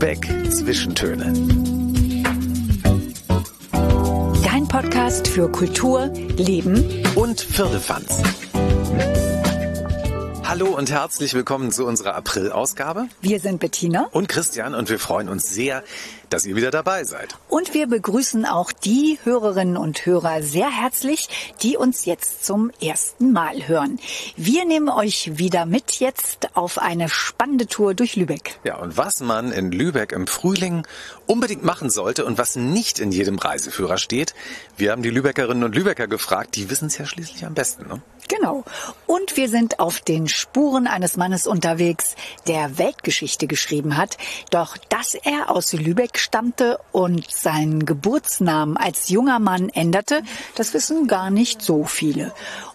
Lübeck Zwischentöne. Dein Podcast für Kultur, Leben und Firlefanz. Hallo und herzlich willkommen zu unserer April-Ausgabe. Wir sind Bettina und Christian und wir freuen uns sehr, dass ihr wieder dabei seid. Und wir begrüßen auch die Hörerinnen und Hörer sehr herzlich, die uns jetzt zum ersten Mal hören. Wir nehmen euch wieder mit jetzt auf eine spannende Tour durch Lübeck. Ja, und was man in Lübeck im Frühling unbedingt machen sollte und was nicht in jedem Reiseführer steht, wir haben die Lübeckerinnen und Lübecker gefragt, die wissen es ja schließlich am besten, ne? Genau. Und wir sind auf den Spuren eines Mannes unterwegs, der Weltgeschichte geschrieben hat. Doch dass er aus Lübeck stammte und seinen Geburtsnamen als junger Mann änderte, das wissen gar nicht so viele.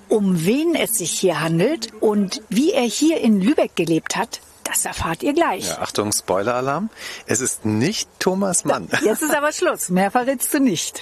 Um wen es sich hier handelt und wie er hier in Lübeck gelebt hat, das erfahrt ihr gleich. Ja, Achtung, Spoiler-Alarm. Es ist nicht Thomas Mann. Jetzt ist aber Schluss. Mehr verrätst du nicht.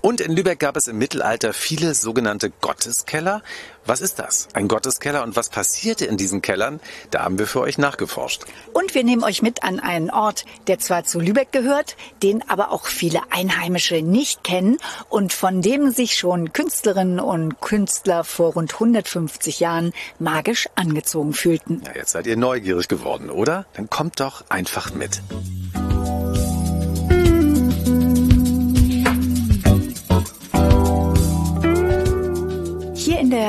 Und in Lübeck gab es im Mittelalter viele sogenannte Gotteskeller. Was ist das? Ein Gotteskeller und was passierte in diesen Kellern? Da haben wir für euch nachgeforscht. Und wir nehmen euch mit an einen Ort, der zwar zu Lübeck gehört, den aber auch viele Einheimische nicht kennen und von dem sich schon Künstlerinnen und Künstler vor rund 150 Jahren magisch angezogen fühlten. Ja, jetzt seid ihr neugierig geworden, oder? Dann kommt doch einfach mit.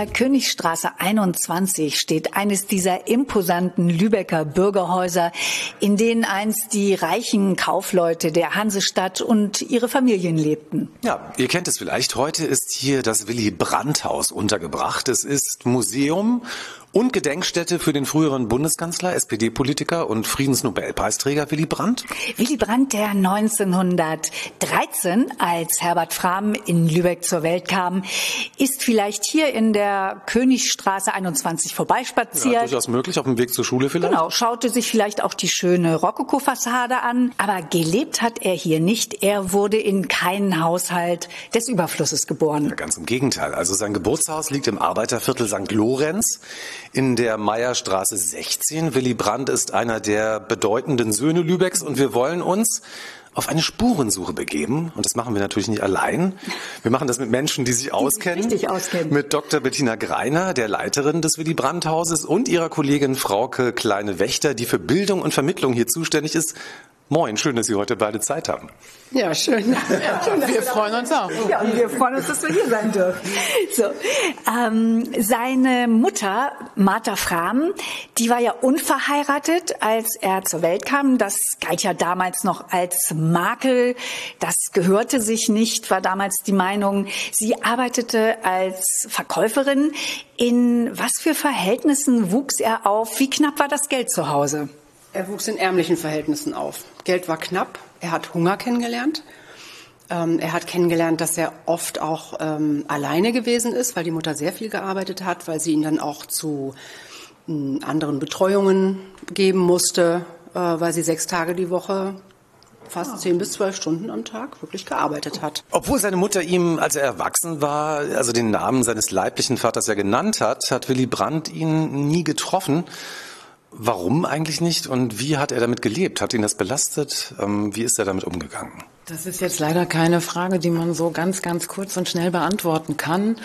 Der Königstraße 21 steht eines dieser imposanten Lübecker Bürgerhäuser, in denen einst die reichen Kaufleute der Hansestadt und ihre Familien lebten. Ja, ihr kennt es vielleicht. Heute ist hier das Willy Brandt Haus untergebracht. Es ist Museum und Gedenkstätte für den früheren Bundeskanzler, SPD-Politiker und Friedensnobelpreisträger Willy Brandt? Willy Brandt, der 1913 als Herbert Frahm in Lübeck zur Welt kam, ist vielleicht hier in der Königstraße 21 vorbeispaziert. Ja, durchaus möglich, auf dem Weg zur Schule vielleicht. Genau, schaute sich vielleicht auch die schöne Rokoko-Fassade an, aber gelebt hat er hier nicht. Er wurde in keinen Haushalt des Überflusses geboren. Ja, ganz im Gegenteil. Also sein Geburtshaus liegt im Arbeiterviertel St. Lorenz in der Meierstraße 16. Willy Brandt ist einer der bedeutenden Söhne Lübecks und wir wollen uns auf eine Spurensuche begeben. Und das machen wir natürlich nicht allein. Wir machen das mit Menschen, die sich auskennen. Richtig auskennen. Mit Dr. Bettina Greiner, der Leiterin des Willy Brandt Hauses und ihrer Kollegin Frauke Kleine Wächter, die für Bildung und Vermittlung hier zuständig ist. Moin, schön, dass Sie heute beide Zeit haben. Ja, schön. Ja, schön wir freuen uns auch. Ja, und wir freuen uns, dass wir hier sein dürfen. So, ähm, seine Mutter, Martha Frahm, die war ja unverheiratet, als er zur Welt kam. Das galt ja damals noch als Makel. Das gehörte sich nicht, war damals die Meinung. Sie arbeitete als Verkäuferin. In was für Verhältnissen wuchs er auf? Wie knapp war das Geld zu Hause? Er wuchs in ärmlichen Verhältnissen auf. Geld war knapp. Er hat Hunger kennengelernt. Ähm, er hat kennengelernt, dass er oft auch ähm, alleine gewesen ist, weil die Mutter sehr viel gearbeitet hat, weil sie ihn dann auch zu äh, anderen Betreuungen geben musste, äh, weil sie sechs Tage die Woche fast zehn bis zwölf Stunden am Tag wirklich gearbeitet hat. Obwohl seine Mutter ihm, als er erwachsen war, also den Namen seines leiblichen Vaters ja genannt hat, hat Willy Brandt ihn nie getroffen. Warum eigentlich nicht und wie hat er damit gelebt? Hat ihn das belastet? Ähm, wie ist er damit umgegangen? Das ist jetzt leider keine Frage, die man so ganz, ganz kurz und schnell beantworten kann.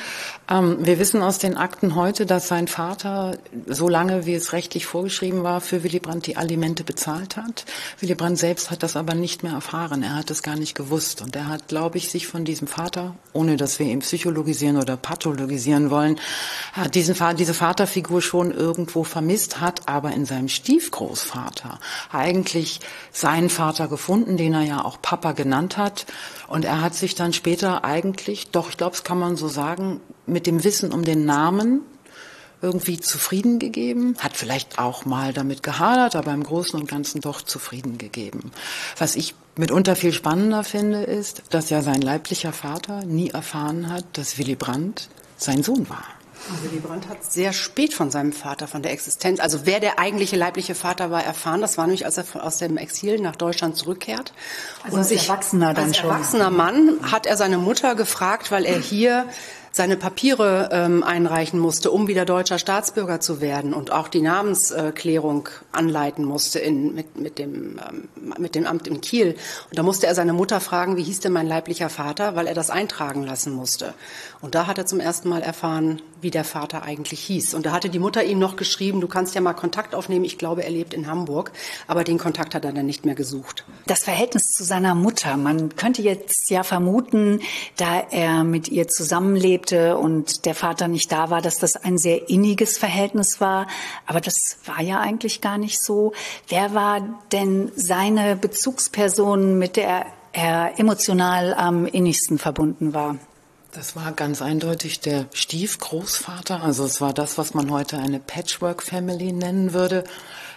Ähm, wir wissen aus den Akten heute, dass sein Vater, so lange wie es rechtlich vorgeschrieben war, für Willy Brandt die Alimente bezahlt hat. Willy Brandt selbst hat das aber nicht mehr erfahren. Er hat es gar nicht gewusst. Und er hat, glaube ich, sich von diesem Vater, ohne dass wir ihn psychologisieren oder pathologisieren wollen, hat diesen, diese Vaterfigur schon irgendwo vermisst, hat aber in seinem Stiefgroßvater eigentlich seinen Vater gefunden, den er ja auch Papa genannt genannt hat. Und er hat sich dann später eigentlich, doch ich glaube, es kann man so sagen, mit dem Wissen um den Namen irgendwie zufrieden gegeben, hat vielleicht auch mal damit gehadert, aber im Großen und Ganzen doch zufrieden gegeben. Was ich mitunter viel spannender finde, ist, dass ja sein leiblicher Vater nie erfahren hat, dass Willy Brandt sein Sohn war. Also Willy Brandt hat sehr spät von seinem Vater, von der Existenz, also wer der eigentliche leibliche Vater war, erfahren. Das war nämlich, als er aus dem Exil nach Deutschland zurückkehrt. Also und als sich, Erwachsener dann als schon. erwachsener Mann hat er seine Mutter gefragt, weil er hier seine Papiere ähm, einreichen musste, um wieder deutscher Staatsbürger zu werden und auch die Namensklärung anleiten musste in, mit, mit, dem, ähm, mit dem Amt in Kiel. Und da musste er seine Mutter fragen, wie hieß denn mein leiblicher Vater, weil er das eintragen lassen musste. Und da hat er zum ersten Mal erfahren, wie der Vater eigentlich hieß. Und da hatte die Mutter ihm noch geschrieben, du kannst ja mal Kontakt aufnehmen. Ich glaube, er lebt in Hamburg. Aber den Kontakt hat er dann nicht mehr gesucht. Das Verhältnis zu seiner Mutter. Man könnte jetzt ja vermuten, da er mit ihr zusammenlebte und der Vater nicht da war, dass das ein sehr inniges Verhältnis war. Aber das war ja eigentlich gar nicht so. Wer war denn seine Bezugsperson, mit der er emotional am innigsten verbunden war? Das war ganz eindeutig der Stiefgroßvater. Also es war das, was man heute eine Patchwork-Family nennen würde.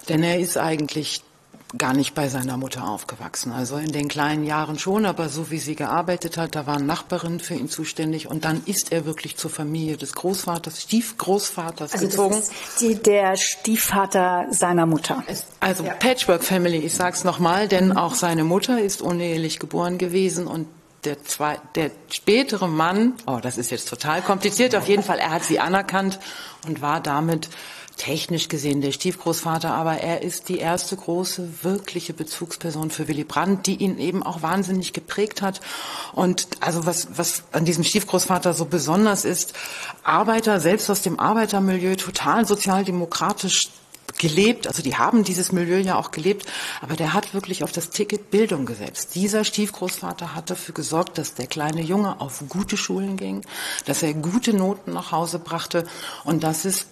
Denn er ist eigentlich gar nicht bei seiner Mutter aufgewachsen. Also in den kleinen Jahren schon, aber so wie sie gearbeitet hat, da waren Nachbarinnen für ihn zuständig und dann ist er wirklich zur Familie des Großvaters, Stiefgroßvaters also gezogen. Das ist die, der Stiefvater seiner Mutter. Also ja. Patchwork Family, ich sag's nochmal, denn auch seine Mutter ist unehelich geboren gewesen und der, zwei, der spätere Mann, oh, das ist jetzt total kompliziert, auf jeden Fall, er hat sie anerkannt und war damit technisch gesehen der Stiefgroßvater, aber er ist die erste große wirkliche Bezugsperson für Willy Brandt, die ihn eben auch wahnsinnig geprägt hat. Und also was, was an diesem Stiefgroßvater so besonders ist, Arbeiter, selbst aus dem Arbeitermilieu, total sozialdemokratisch gelebt, also die haben dieses Milieu ja auch gelebt, aber der hat wirklich auf das Ticket Bildung gesetzt. Dieser Stiefgroßvater hat dafür gesorgt, dass der kleine Junge auf gute Schulen ging, dass er gute Noten nach Hause brachte und das ist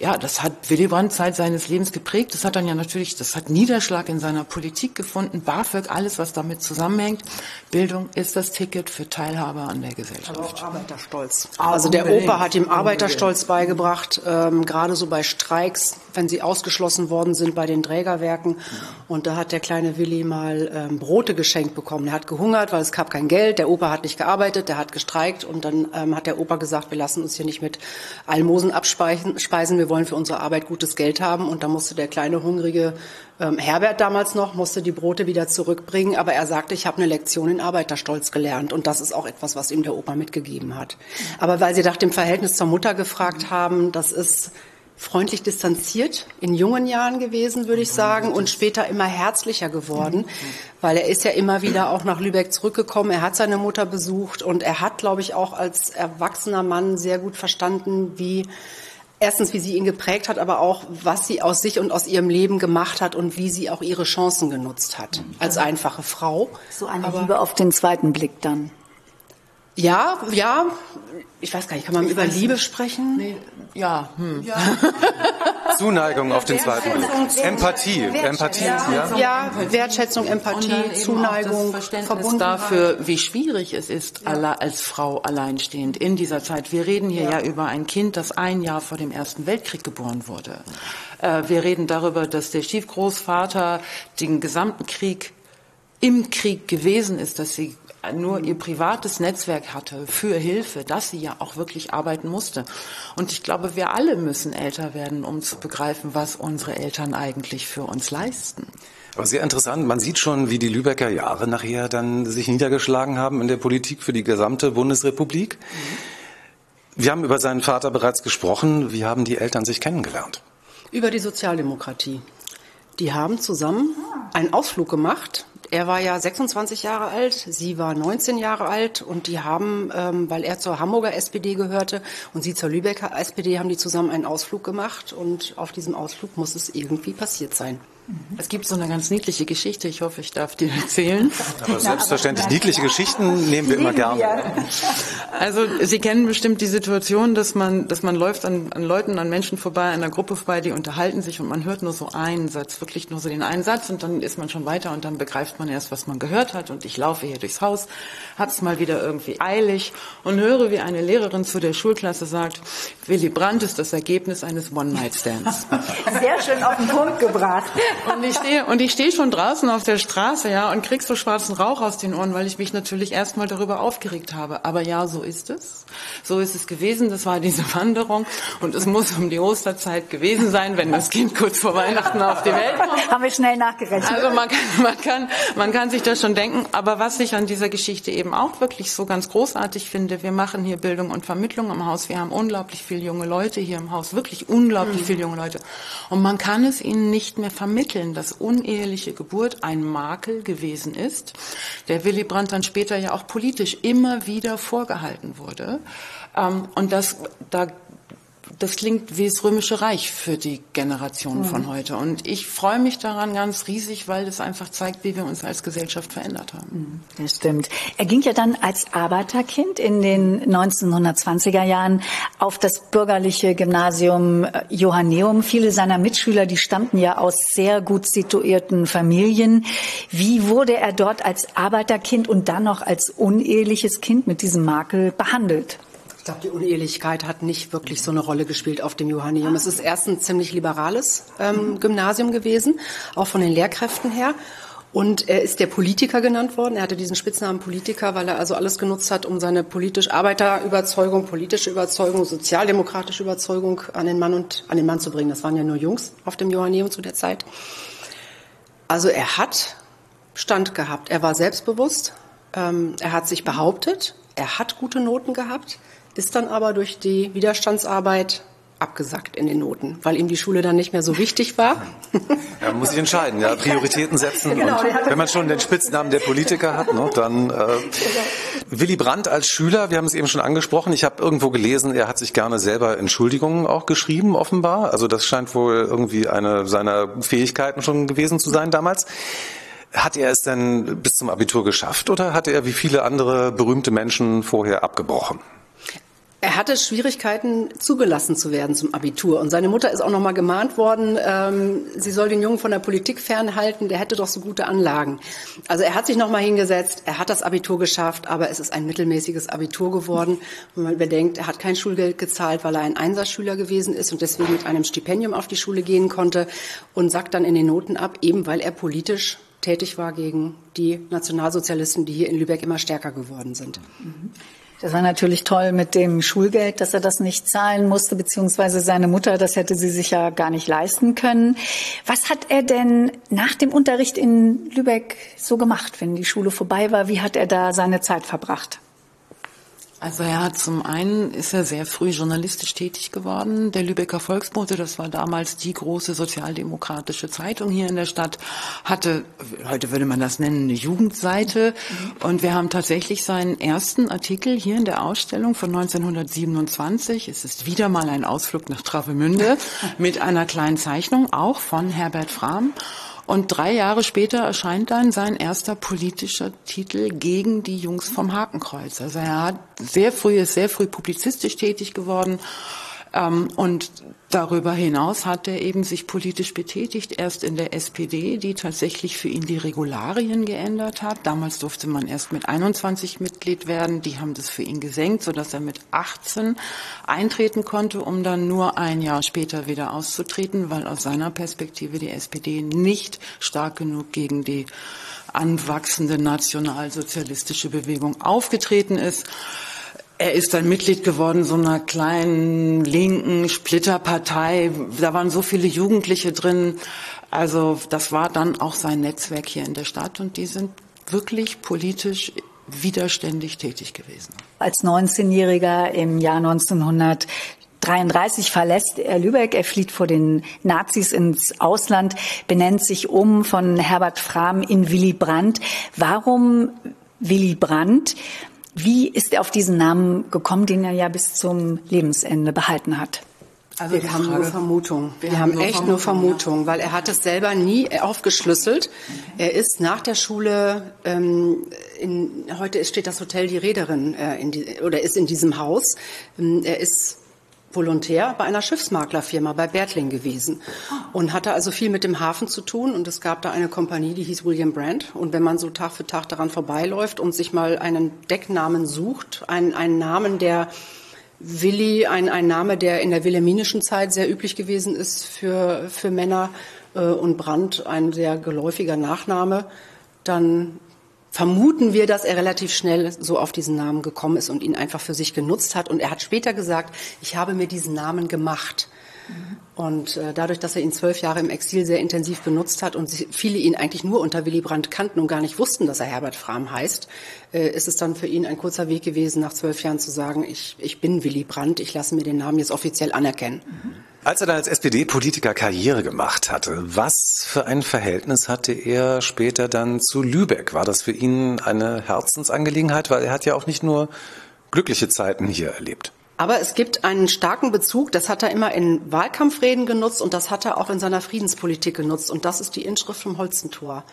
ja, das hat Willy Brandt Zeit seines Lebens geprägt. Das hat dann ja natürlich, das hat Niederschlag in seiner Politik gefunden. BAföG, alles, was damit zusammenhängt. Bildung ist das Ticket für Teilhabe an der Gesellschaft. Aber auch Arbeiterstolz. Also der Opa hat ihm Arbeiterstolz beigebracht, ähm, gerade so bei Streiks, wenn sie ausgeschlossen worden sind bei den Trägerwerken. Und da hat der kleine Willy mal ähm, Brote geschenkt bekommen. Er hat gehungert, weil es gab kein Geld. Der Opa hat nicht gearbeitet, der hat gestreikt. Und dann ähm, hat der Opa gesagt, wir lassen uns hier nicht mit Almosen abspeisen. Wir wollen für unsere Arbeit gutes Geld haben. Und da musste der kleine hungrige ähm, Herbert damals noch, musste die Brote wieder zurückbringen. Aber er sagte, ich habe eine Lektion in Arbeiterstolz gelernt. Und das ist auch etwas, was ihm der Opa mitgegeben hat. Aber weil Sie nach dem Verhältnis zur Mutter gefragt haben, das ist freundlich distanziert in jungen Jahren gewesen, würde ich sagen, und später immer herzlicher geworden, weil er ist ja immer wieder auch nach Lübeck zurückgekommen. Er hat seine Mutter besucht und er hat, glaube ich, auch als erwachsener Mann sehr gut verstanden, wie erstens, wie sie ihn geprägt hat, aber auch, was sie aus sich und aus ihrem Leben gemacht hat und wie sie auch ihre Chancen genutzt hat als einfache Frau. So eine aber, Liebe auf den zweiten Blick dann. Ja, ja. Ich weiß gar nicht, kann man ich über Liebe sprechen? Nee, ja. Hm. ja. Zuneigung auf den zweiten Blick. Empathie, Empathie, ja. Ja, Wertschätzung, Empathie, Zuneigung, Verständnis dafür, wie schwierig es ist, ja. als Frau alleinstehend in dieser Zeit. Wir reden hier ja. ja über ein Kind, das ein Jahr vor dem Ersten Weltkrieg geboren wurde. Äh, wir reden darüber, dass der Stiefgroßvater den gesamten Krieg im Krieg gewesen ist, dass sie nur ihr privates Netzwerk hatte für Hilfe, dass sie ja auch wirklich arbeiten musste. Und ich glaube, wir alle müssen älter werden, um zu begreifen, was unsere Eltern eigentlich für uns leisten. Aber sehr interessant. Man sieht schon, wie die Lübecker Jahre nachher dann sich niedergeschlagen haben in der Politik für die gesamte Bundesrepublik. Mhm. Wir haben über seinen Vater bereits gesprochen. Wie haben die Eltern sich kennengelernt? Über die Sozialdemokratie. Die haben zusammen einen Ausflug gemacht er war ja 26 Jahre alt, sie war 19 Jahre alt und die haben, ähm, weil er zur Hamburger SPD gehörte und sie zur Lübecker SPD, haben die zusammen einen Ausflug gemacht und auf diesem Ausflug muss es irgendwie passiert sein. Mhm. Es gibt so eine ganz niedliche Geschichte, ich hoffe, ich darf die erzählen. Aber selbstverständlich, niedliche Geschichten nehmen wir immer gerne. Also Sie kennen bestimmt die Situation, dass man, dass man läuft an, an Leuten, an Menschen vorbei, an einer Gruppe vorbei, die unterhalten sich und man hört nur so einen Satz, wirklich nur so den einen Satz und dann ist man schon weiter und dann begreift man erst, was man gehört hat und ich laufe hier durchs Haus, hab's mal wieder irgendwie eilig und höre, wie eine Lehrerin zu der Schulklasse sagt, Willy Brandt ist das Ergebnis eines One-Night-Stands. Sehr schön auf den Punkt gebracht. Und ich stehe und ich stehe schon draußen auf der Straße, ja, und krieg so schwarzen Rauch aus den Ohren, weil ich mich natürlich erstmal darüber aufgeregt habe. Aber ja, so ist es. So ist es gewesen. Das war diese Wanderung und es muss um die Osterzeit gewesen sein, wenn das Kind kurz vor Weihnachten auf die Welt kommt. Haben wir schnell nachgerechnet. Also man kann, man kann, man kann sich das schon denken. Aber was ich an dieser Geschichte eben auch wirklich so ganz großartig finde, wir machen hier Bildung und Vermittlung im Haus. Wir haben unglaublich viele junge Leute hier im Haus, wirklich unglaublich mhm. viele junge Leute. Und man kann es ihnen nicht mehr vermitteln, dass uneheliche Geburt ein Makel gewesen ist, der Willy Brandt dann später ja auch politisch immer wieder vorgehalten wurde. Ähm, und das, da das klingt wie das Römische Reich für die Generation mhm. von heute. Und ich freue mich daran ganz riesig, weil es einfach zeigt, wie wir uns als Gesellschaft verändert haben. Mhm. Das stimmt. Er ging ja dann als Arbeiterkind in den 1920er Jahren auf das bürgerliche Gymnasium äh, Johanneum. Viele seiner Mitschüler, die stammten ja aus sehr gut situierten Familien. Wie wurde er dort als Arbeiterkind und dann noch als uneheliches Kind mit diesem Makel behandelt? Ich glaube, die Unehelichkeit hat nicht wirklich so eine Rolle gespielt auf dem Johanneum. Es ist erst ein ziemlich liberales ähm, Gymnasium gewesen, auch von den Lehrkräften her. Und er ist der Politiker genannt worden. Er hatte diesen Spitznamen Politiker, weil er also alles genutzt hat, um seine politisch Arbeiterüberzeugung, politische Überzeugung, sozialdemokratische Überzeugung an den Mann und an den Mann zu bringen. Das waren ja nur Jungs auf dem Johanneum zu der Zeit. Also er hat Stand gehabt. Er war selbstbewusst. Ähm, er hat sich behauptet. Er hat gute Noten gehabt ist dann aber durch die Widerstandsarbeit abgesackt in den Noten, weil ihm die Schule dann nicht mehr so wichtig war. Ja, muss ich entscheiden, ja, Prioritäten setzen. Genau, und wenn man schon den Spitznamen der Politiker hat, ne, dann äh, Willy Brandt als Schüler, wir haben es eben schon angesprochen, ich habe irgendwo gelesen, er hat sich gerne selber Entschuldigungen auch geschrieben, offenbar. Also das scheint wohl irgendwie eine seiner Fähigkeiten schon gewesen zu sein damals. Hat er es denn bis zum Abitur geschafft oder hatte er wie viele andere berühmte Menschen vorher abgebrochen? Er hatte Schwierigkeiten, zugelassen zu werden zum Abitur. Und seine Mutter ist auch noch mal gemahnt worden, ähm, sie soll den Jungen von der Politik fernhalten, der hätte doch so gute Anlagen. Also er hat sich noch mal hingesetzt, er hat das Abitur geschafft, aber es ist ein mittelmäßiges Abitur geworden. Wenn man bedenkt, er hat kein Schulgeld gezahlt, weil er ein Einsatzschüler gewesen ist und deswegen mit einem Stipendium auf die Schule gehen konnte und sackt dann in den Noten ab, eben weil er politisch tätig war gegen die Nationalsozialisten, die hier in Lübeck immer stärker geworden sind. Mhm. Das war natürlich toll mit dem Schulgeld, dass er das nicht zahlen musste, beziehungsweise seine Mutter, das hätte sie sich ja gar nicht leisten können. Was hat er denn nach dem Unterricht in Lübeck so gemacht, wenn die Schule vorbei war? Wie hat er da seine Zeit verbracht? Also er hat zum einen ist er sehr früh journalistisch tätig geworden. Der Lübecker Volksbote, das war damals die große sozialdemokratische Zeitung hier in der Stadt, hatte, heute würde man das nennen, eine Jugendseite. Und wir haben tatsächlich seinen ersten Artikel hier in der Ausstellung von 1927. Es ist wieder mal ein Ausflug nach Travemünde mit einer kleinen Zeichnung, auch von Herbert Frahm. Und drei Jahre später erscheint dann sein erster politischer Titel gegen die Jungs vom Hakenkreuz. Also er hat sehr früh, ist sehr früh publizistisch tätig geworden und darüber hinaus hat er eben sich politisch betätigt, erst in der SPD, die tatsächlich für ihn die Regularien geändert hat. Damals durfte man erst mit 21 Mitglied werden. Die haben das für ihn gesenkt, sodass er mit 18 eintreten konnte, um dann nur ein Jahr später wieder auszutreten, weil aus seiner Perspektive die SPD nicht stark genug gegen die anwachsende nationalsozialistische Bewegung aufgetreten ist. Er ist dann Mitglied geworden so einer kleinen linken Splitterpartei. Da waren so viele Jugendliche drin. Also das war dann auch sein Netzwerk hier in der Stadt und die sind wirklich politisch widerständig tätig gewesen. Als 19-Jähriger im Jahr 1933 verlässt er Lübeck, er flieht vor den Nazis ins Ausland, benennt sich um von Herbert Frahm in Willy Brandt. Warum Willy Brandt? Wie ist er auf diesen Namen gekommen, den er ja bis zum Lebensende behalten hat? Also wir haben nur Vermutung. Wir, wir haben, haben echt Vermutung, nur Vermutung, ja. weil er hat es selber nie aufgeschlüsselt. Er ist nach der Schule, ähm, in, heute steht das Hotel Die Reederin äh, in die, oder ist in diesem Haus. Ähm, er ist Volontär bei einer Schiffsmaklerfirma bei Bertling gewesen und hatte also viel mit dem Hafen zu tun. Und es gab da eine Kompanie, die hieß William Brandt. Und wenn man so Tag für Tag daran vorbeiläuft und sich mal einen Decknamen sucht, einen, einen Namen, der Willi, ein, ein Name, der in der wilhelminischen Zeit sehr üblich gewesen ist für, für Männer, äh, und Brandt ein sehr geläufiger Nachname, dann vermuten wir, dass er relativ schnell so auf diesen Namen gekommen ist und ihn einfach für sich genutzt hat. Und er hat später gesagt, ich habe mir diesen Namen gemacht. Und äh, dadurch, dass er ihn zwölf Jahre im Exil sehr intensiv benutzt hat und viele ihn eigentlich nur unter Willy Brandt kannten und gar nicht wussten, dass er Herbert Frahm heißt, äh, ist es dann für ihn ein kurzer Weg gewesen, nach zwölf Jahren zu sagen, ich, ich bin Willy Brandt, ich lasse mir den Namen jetzt offiziell anerkennen. Als er dann als SPD-Politiker Karriere gemacht hatte, was für ein Verhältnis hatte er später dann zu Lübeck? War das für ihn eine Herzensangelegenheit? Weil er hat ja auch nicht nur glückliche Zeiten hier erlebt. Aber es gibt einen starken Bezug, das hat er immer in Wahlkampfreden genutzt und das hat er auch in seiner Friedenspolitik genutzt. Und das ist die Inschrift vom Holzentor.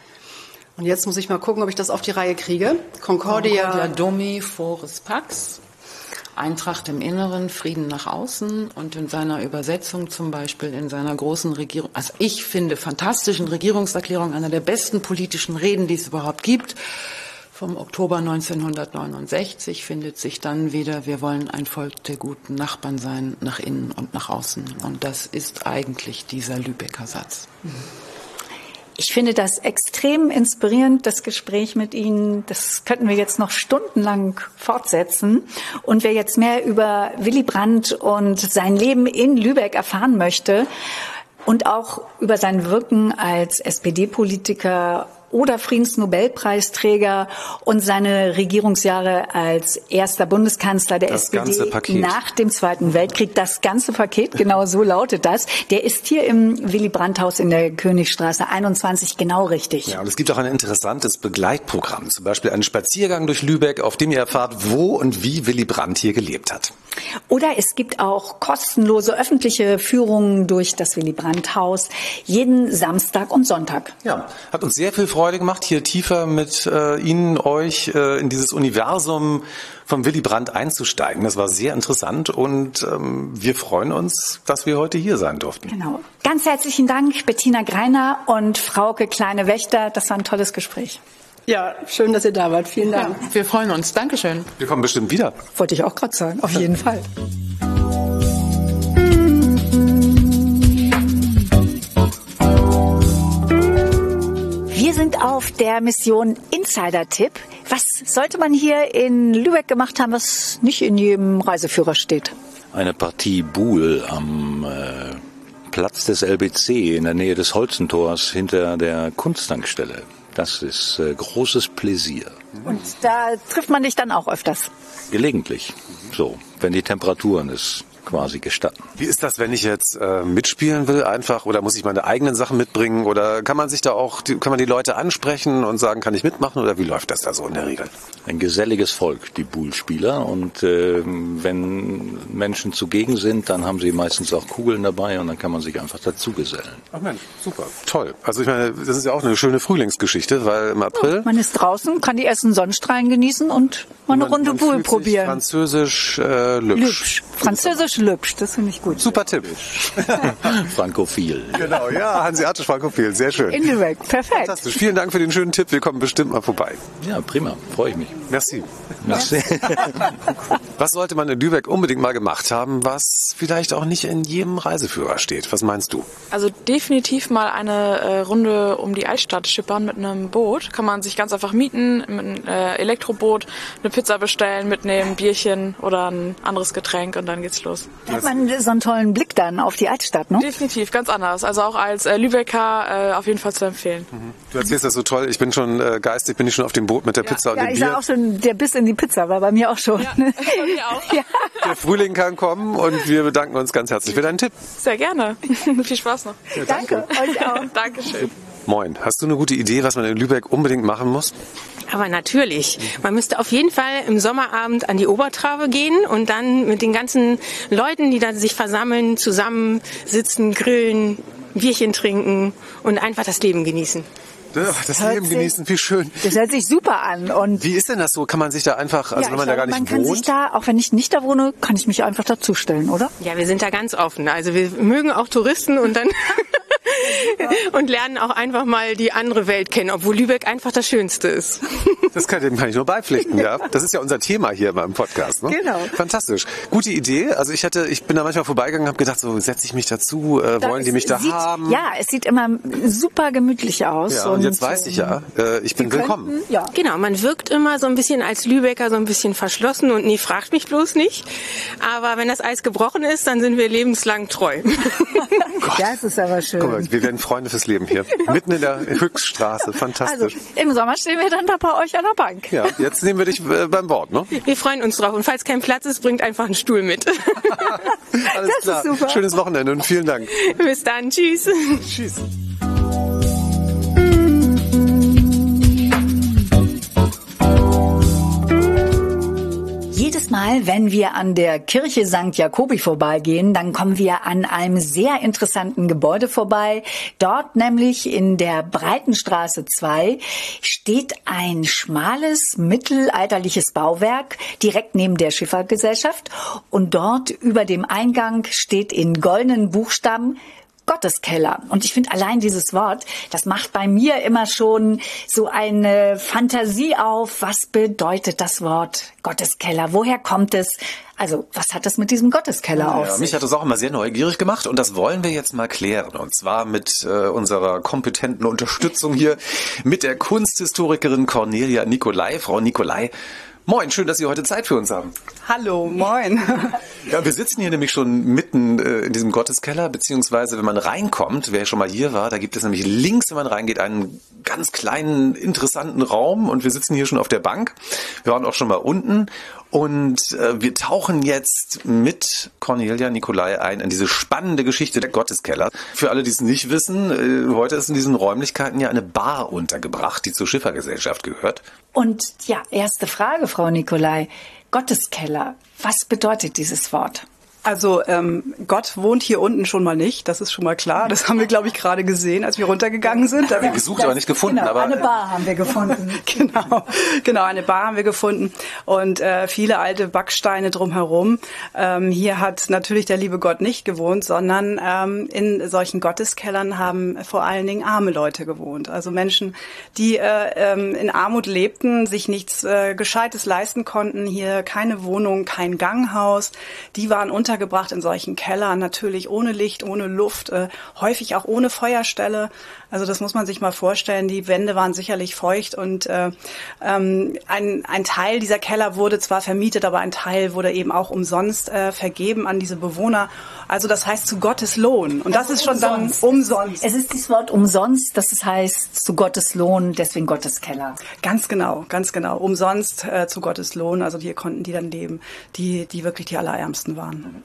Und jetzt muss ich mal gucken, ob ich das auf die Reihe kriege. Concordia, Concordia Domi Foris Pax. Eintracht im Inneren, Frieden nach außen und in seiner Übersetzung zum Beispiel in seiner großen Regierung, also ich finde fantastischen Regierungserklärung, einer der besten politischen Reden, die es überhaupt gibt, vom Oktober 1969 findet sich dann wieder, wir wollen ein Volk der guten Nachbarn sein, nach innen und nach außen. Und das ist eigentlich dieser Lübecker Satz. Ich finde das extrem inspirierend, das Gespräch mit Ihnen. Das könnten wir jetzt noch stundenlang fortsetzen. Und wer jetzt mehr über Willy Brandt und sein Leben in Lübeck erfahren möchte und auch über sein Wirken als SPD-Politiker oder Friedensnobelpreisträger und seine Regierungsjahre als erster Bundeskanzler der das SPD nach dem Zweiten Weltkrieg. Das ganze Paket, genau so lautet das. Der ist hier im Willy Brandt-Haus in der Königstraße 21 genau richtig. Ja, und es gibt auch ein interessantes Begleitprogramm, zum Beispiel einen Spaziergang durch Lübeck, auf dem ihr erfahrt, wo und wie Willy Brandt hier gelebt hat. Oder es gibt auch kostenlose öffentliche Führungen durch das Willy Brandt Haus jeden Samstag und Sonntag. Ja, hat uns sehr viel Freude gemacht, hier tiefer mit äh, Ihnen, euch äh, in dieses Universum von Willy Brandt einzusteigen. Das war sehr interessant und ähm, wir freuen uns, dass wir heute hier sein durften. Genau. Ganz herzlichen Dank, Bettina Greiner und Frauke Kleine-Wächter. Das war ein tolles Gespräch. Ja, schön, dass ihr da wart. Vielen Dank. Ja, wir freuen uns. Dankeschön. Wir kommen bestimmt wieder. Wollte ich auch gerade sagen. Auf jeden Fall. Wir sind auf der Mission Insider-Tipp. Was sollte man hier in Lübeck gemacht haben, was nicht in jedem Reiseführer steht? Eine Partie Buhl am äh, Platz des LBC in der Nähe des Holzentors hinter der Kunsttankstelle. Das ist äh, großes Pläsier. Und da trifft man dich dann auch öfters? Gelegentlich. So, wenn die Temperaturen es quasi gestatten. Wie ist das, wenn ich jetzt äh, mitspielen will einfach oder muss ich meine eigenen Sachen mitbringen oder kann man sich da auch, kann man die Leute ansprechen und sagen, kann ich mitmachen oder wie läuft das da so in der Regel? Ein geselliges Volk, die Bullspieler und äh, wenn Menschen zugegen sind, dann haben sie meistens auch Kugeln dabei und dann kann man sich einfach dazu gesellen. Ach Mensch, super, toll. Also ich meine, das ist ja auch eine schöne Frühlingsgeschichte, weil im April... Ja, man ist draußen, kann die ersten Sonnenstrahlen genießen und mal eine Runde Bull probieren. Französisch äh, lübsch. lübsch. Französisch lübsch, das finde ich gut. Super Tipp. Frankophil. Genau, ja, hanseatisch Frankophil, sehr schön. In Lübeck, perfekt. Fantastisch, vielen Dank für den schönen Tipp, wir kommen bestimmt mal vorbei. Ja, prima, freue ich mich. Merci. Merci. Was sollte man in Lübeck unbedingt mal gemacht haben, was vielleicht auch nicht in jedem Reiseführer steht? Was meinst du? Also definitiv mal eine äh, Runde um die Altstadt schippern mit einem Boot. Kann man sich ganz einfach mieten, mit einem äh, Elektroboot, eine Pizza bestellen, mitnehmen, Bierchen oder ein anderes Getränk und dann geht's los. Da hat man so einen tollen Blick dann auf die Altstadt, ne? Definitiv, ganz anders. Also auch als äh, Lübecker äh, auf jeden Fall zu empfehlen. Du erzählst das so toll. Ich bin schon äh, geistig, bin ich schon auf dem Boot mit der Pizza und Ja, dem ich Bier. sah auch schon, der Biss in die Pizza war bei mir auch schon. Ja, bei mir auch. Ja. Der Frühling kann kommen und wir bedanken uns ganz herzlich für deinen Tipp. Sehr gerne. Viel Spaß noch. Danke, euch auch. Dankeschön. Moin. Hast du eine gute Idee, was man in Lübeck unbedingt machen muss? Aber natürlich. Man müsste auf jeden Fall im Sommerabend an die Obertraube gehen und dann mit den ganzen Leuten, die da sich versammeln, zusammensitzen, grillen, Bierchen trinken und einfach das Leben genießen. Das Hört Leben sich- genießen, wie schön. Das hört sich super an. Und Wie ist denn das so? Kann man sich da einfach, also ja, wenn man da gar nicht man kann sich wohnt? da, auch wenn ich nicht da wohne, kann ich mich einfach dazustellen, oder? Ja, wir sind da ganz offen. Also wir mögen auch Touristen und dann und lernen auch einfach mal die andere Welt kennen, obwohl Lübeck einfach das Schönste ist. Das kann, dem kann ich nur beipflichten, ja. Das ist ja unser Thema hier beim Podcast. Ne? Genau. Fantastisch. Gute Idee. Also ich hatte, ich bin da manchmal vorbeigegangen, habe gedacht, so setze ich mich dazu, äh, wollen die mich da sieht, haben? Ja, es sieht immer super gemütlich aus. Ja, und, jetzt weiß ich ja, äh, ich bin willkommen. Könnten, ja. Genau, man wirkt immer so ein bisschen als Lübecker so ein bisschen verschlossen und nee, fragt mich bloß nicht. Aber wenn das Eis gebrochen ist, dann sind wir lebenslang treu. Das ist aber schön. Guck mal, wir werden Freunde fürs Leben hier. Mitten in der Höchststraße. Also Fantastisch. im Sommer stehen wir dann da bei euch an der Bank. ja, jetzt nehmen wir dich äh, beim Wort, ne? Wir freuen uns drauf. Und falls kein Platz ist, bringt einfach einen Stuhl mit. Alles Das ist klar. super. Schönes Wochenende und vielen Dank. Bis dann. Tschüss. Tschüss. Jedes Mal, wenn wir an der Kirche St. Jakobi vorbeigehen, dann kommen wir an einem sehr interessanten Gebäude vorbei. Dort nämlich in der Breitenstraße 2 steht ein schmales mittelalterliches Bauwerk direkt neben der Schiffergesellschaft und dort über dem Eingang steht in goldenen Buchstaben Gotteskeller. Und ich finde allein dieses Wort, das macht bei mir immer schon so eine Fantasie auf. Was bedeutet das Wort Gotteskeller? Woher kommt es? Also, was hat das mit diesem Gotteskeller auf Ja, sich? mich hat das auch immer sehr neugierig gemacht und das wollen wir jetzt mal klären. Und zwar mit äh, unserer kompetenten Unterstützung hier mit der Kunsthistorikerin Cornelia Nicolai. Frau Nicolai, moin, schön, dass Sie heute Zeit für uns haben. Hallo, moin. Ja, wir sitzen hier nämlich schon mitten äh, in diesem Gotteskeller, beziehungsweise wenn man reinkommt, wer schon mal hier war, da gibt es nämlich links, wenn man reingeht, einen ganz kleinen, interessanten Raum und wir sitzen hier schon auf der Bank. Wir waren auch schon mal unten und äh, wir tauchen jetzt mit Cornelia Nicolai ein in diese spannende Geschichte der Gotteskeller. Für alle, die es nicht wissen, äh, heute ist in diesen Räumlichkeiten ja eine Bar untergebracht, die zur Schiffergesellschaft gehört. Und ja, erste Frage, Frau Nicolai. Gotteskeller. Was bedeutet dieses Wort? Also ähm, Gott wohnt hier unten schon mal nicht, das ist schon mal klar. Das haben wir, glaube ich, gerade gesehen, als wir runtergegangen sind. Da Wir gesucht, aber nicht gefunden. Genau, aber eine Bar haben wir gefunden. genau, genau, eine Bar haben wir gefunden und äh, viele alte Backsteine drumherum. Ähm, hier hat natürlich der liebe Gott nicht gewohnt, sondern ähm, in solchen Gotteskellern haben vor allen Dingen arme Leute gewohnt. Also Menschen, die äh, ähm, in Armut lebten, sich nichts äh, Gescheites leisten konnten, hier keine Wohnung, kein Ganghaus. Die waren untergebracht in solchen Kellern, natürlich ohne Licht, ohne Luft, äh, häufig auch ohne Feuerstelle. Also das muss man sich mal vorstellen. Die Wände waren sicherlich feucht und äh, ähm, ein, ein Teil dieser Keller wurde zwar vermietet, aber ein Teil wurde eben auch umsonst äh, vergeben an diese Bewohner. Also das heißt zu Gottes Lohn. Und das ist schon dann umsonst. Es ist das Wort umsonst, das heißt zu Gottes Lohn, deswegen Gotteskeller. Ganz genau, ganz genau. Umsonst äh, zu Gottes Lohn. Also hier konnten die dann leben, die, die wirklich die Allerärmsten waren.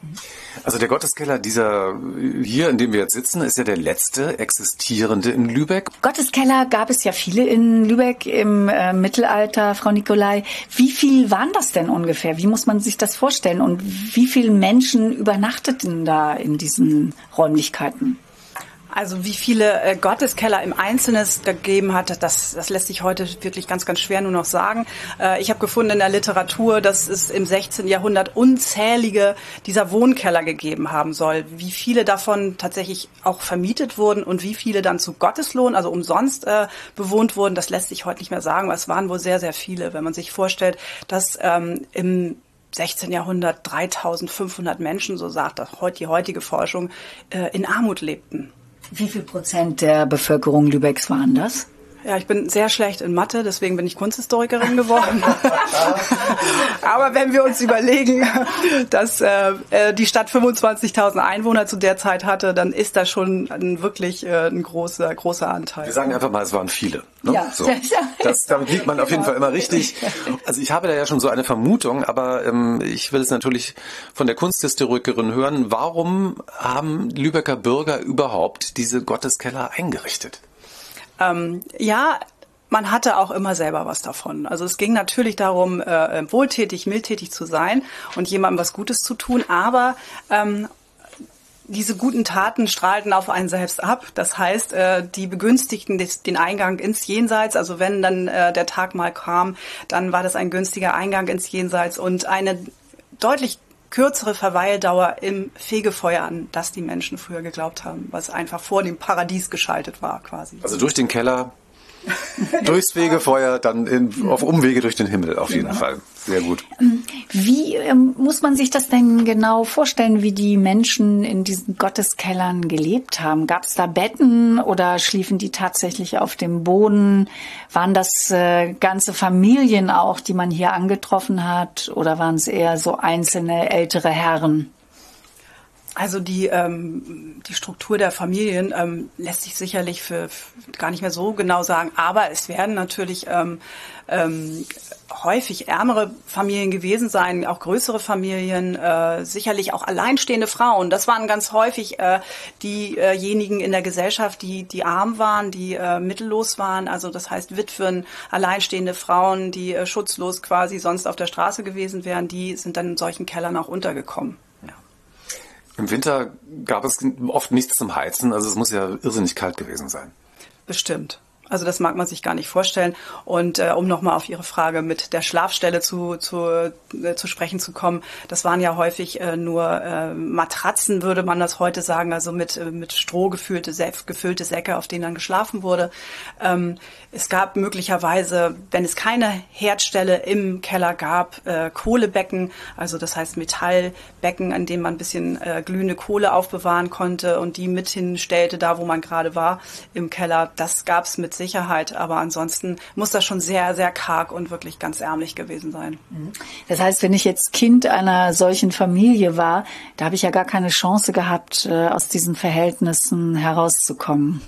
Also der Gotteskeller, dieser hier, in dem wir jetzt sitzen, ist ja der letzte existierende in Lübeck. Gotteskeller gab es ja viele in Lübeck im äh, Mittelalter, Frau Nicolai. Wie viel waren das denn ungefähr? Wie muss man sich das vorstellen? Und wie viele Menschen übernachteten da in diesen Räumlichkeiten? Also wie viele äh, Gotteskeller im Einzelnen gegeben hat, das, das lässt sich heute wirklich ganz, ganz schwer nur noch sagen. Äh, ich habe gefunden in der Literatur, dass es im 16. Jahrhundert unzählige dieser Wohnkeller gegeben haben soll. Wie viele davon tatsächlich auch vermietet wurden und wie viele dann zu Gotteslohn, also umsonst äh, bewohnt wurden, das lässt sich heute nicht mehr sagen. Es waren wohl sehr, sehr viele, wenn man sich vorstellt, dass ähm, im 16. Jahrhundert 3500 Menschen, so sagt das heute die heutige Forschung, äh, in Armut lebten. Wie viel Prozent der Bevölkerung Lübecks waren das? Ja, ich bin sehr schlecht in Mathe, deswegen bin ich Kunsthistorikerin geworden. Aber wenn wir uns überlegen, dass äh, äh, die Stadt 25.000 Einwohner zu der Zeit hatte, dann ist das schon ein, wirklich äh, ein großer, großer Anteil. Wir sagen einfach mal, es waren viele. Ne? Ja. so. das, damit liegt man auf jeden Fall immer richtig. Also ich habe da ja schon so eine Vermutung, aber ähm, ich will es natürlich von der Kunsthistorikerin hören. Warum haben Lübecker Bürger überhaupt diese Gotteskeller eingerichtet? Ähm, ja, man hatte auch immer selber was davon. Also es ging natürlich darum, äh, wohltätig, mildtätig zu sein und jemandem was Gutes zu tun, aber ähm, diese guten Taten strahlten auf einen selbst ab. Das heißt, äh, die begünstigten den Eingang ins Jenseits. Also wenn dann äh, der Tag mal kam, dann war das ein günstiger Eingang ins Jenseits und eine deutlich kürzere Verweildauer im Fegefeuer an, das die Menschen früher geglaubt haben, was einfach vor dem Paradies geschaltet war quasi. Also durch den Keller Durchs Fegefeuer, dann in, auf Umwege durch den Himmel, auf jeden genau. Fall. Sehr gut. Wie ähm, muss man sich das denn genau vorstellen, wie die Menschen in diesen Gotteskellern gelebt haben? Gab es da Betten oder schliefen die tatsächlich auf dem Boden? Waren das äh, ganze Familien auch, die man hier angetroffen hat? Oder waren es eher so einzelne ältere Herren? Also die, ähm, die Struktur der Familien ähm, lässt sich sicherlich für, für gar nicht mehr so genau sagen, aber es werden natürlich ähm, ähm, häufig ärmere Familien gewesen sein, auch größere Familien, äh, sicherlich auch alleinstehende Frauen. Das waren ganz häufig äh, diejenigen in der Gesellschaft, die, die arm waren, die äh, mittellos waren. Also das heißt Witwen, alleinstehende Frauen, die äh, schutzlos quasi sonst auf der Straße gewesen wären, die sind dann in solchen Kellern auch untergekommen. Im Winter gab es oft nichts zum Heizen, also es muss ja irrsinnig kalt gewesen sein. Bestimmt. Also das mag man sich gar nicht vorstellen. Und äh, um nochmal auf Ihre Frage mit der Schlafstelle zu, zu, äh, zu sprechen zu kommen, das waren ja häufig äh, nur äh, Matratzen, würde man das heute sagen, also mit, äh, mit Stroh gefüllte, gefüllte Säcke, auf denen dann geschlafen wurde. Ähm, es gab möglicherweise, wenn es keine Herdstelle im Keller gab, äh, Kohlebecken, also das heißt Metallbecken, an denen man ein bisschen äh, glühende Kohle aufbewahren konnte und die mit hinstellte, da wo man gerade war im Keller. Das gab es mit Sicherheit, aber ansonsten muss das schon sehr, sehr karg und wirklich ganz ärmlich gewesen sein. Mhm. Das heißt, wenn ich jetzt Kind einer solchen Familie war, da habe ich ja gar keine Chance gehabt, äh, aus diesen Verhältnissen herauszukommen.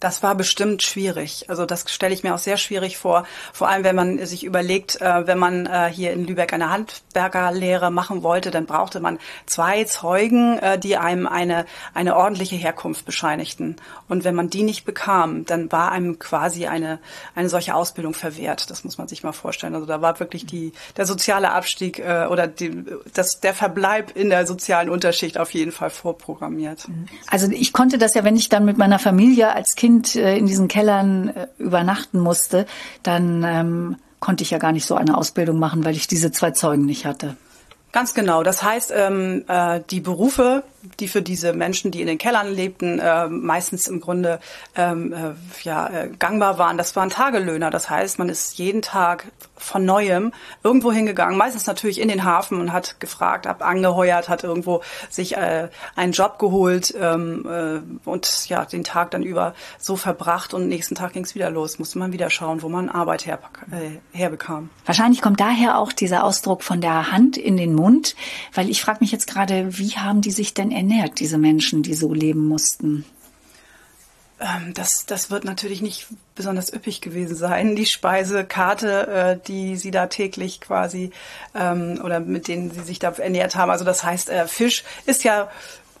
Das war bestimmt schwierig. Also das stelle ich mir auch sehr schwierig vor. Vor allem, wenn man sich überlegt, äh, wenn man äh, hier in Lübeck eine Handwerkerlehre machen wollte, dann brauchte man zwei Zeugen, äh, die einem eine, eine ordentliche Herkunft bescheinigten. Und wenn man die nicht bekam, dann war einem quasi eine, eine solche Ausbildung verwehrt. Das muss man sich mal vorstellen. Also da war wirklich die, der soziale Abstieg oder die, das, der Verbleib in der sozialen Unterschicht auf jeden Fall vorprogrammiert. Also ich konnte das ja, wenn ich dann mit meiner Familie als Kind Kind äh, in diesen Kellern äh, übernachten musste, dann ähm, konnte ich ja gar nicht so eine Ausbildung machen, weil ich diese zwei Zeugen nicht hatte. Ganz genau. Das heißt, ähm, äh, die Berufe, die für diese Menschen, die in den Kellern lebten, äh, meistens im Grunde ähm, äh, ja, äh, gangbar waren, das waren Tagelöhner. Das heißt, man ist jeden Tag von neuem irgendwo hingegangen, meistens natürlich in den Hafen und hat gefragt, ab angeheuert, hat irgendwo sich äh, einen Job geholt ähm, äh, und ja den Tag dann über so verbracht und nächsten Tag ging es wieder los. Musste man wieder schauen, wo man Arbeit her, äh, herbekam. Wahrscheinlich kommt daher auch dieser Ausdruck von der Hand in den Mund Mund, weil ich frage mich jetzt gerade, wie haben die sich denn ernährt, diese Menschen, die so leben mussten? Ähm, das, das wird natürlich nicht besonders üppig gewesen sein. Die Speisekarte, äh, die sie da täglich quasi ähm, oder mit denen sie sich da ernährt haben. Also das heißt, äh, Fisch ist ja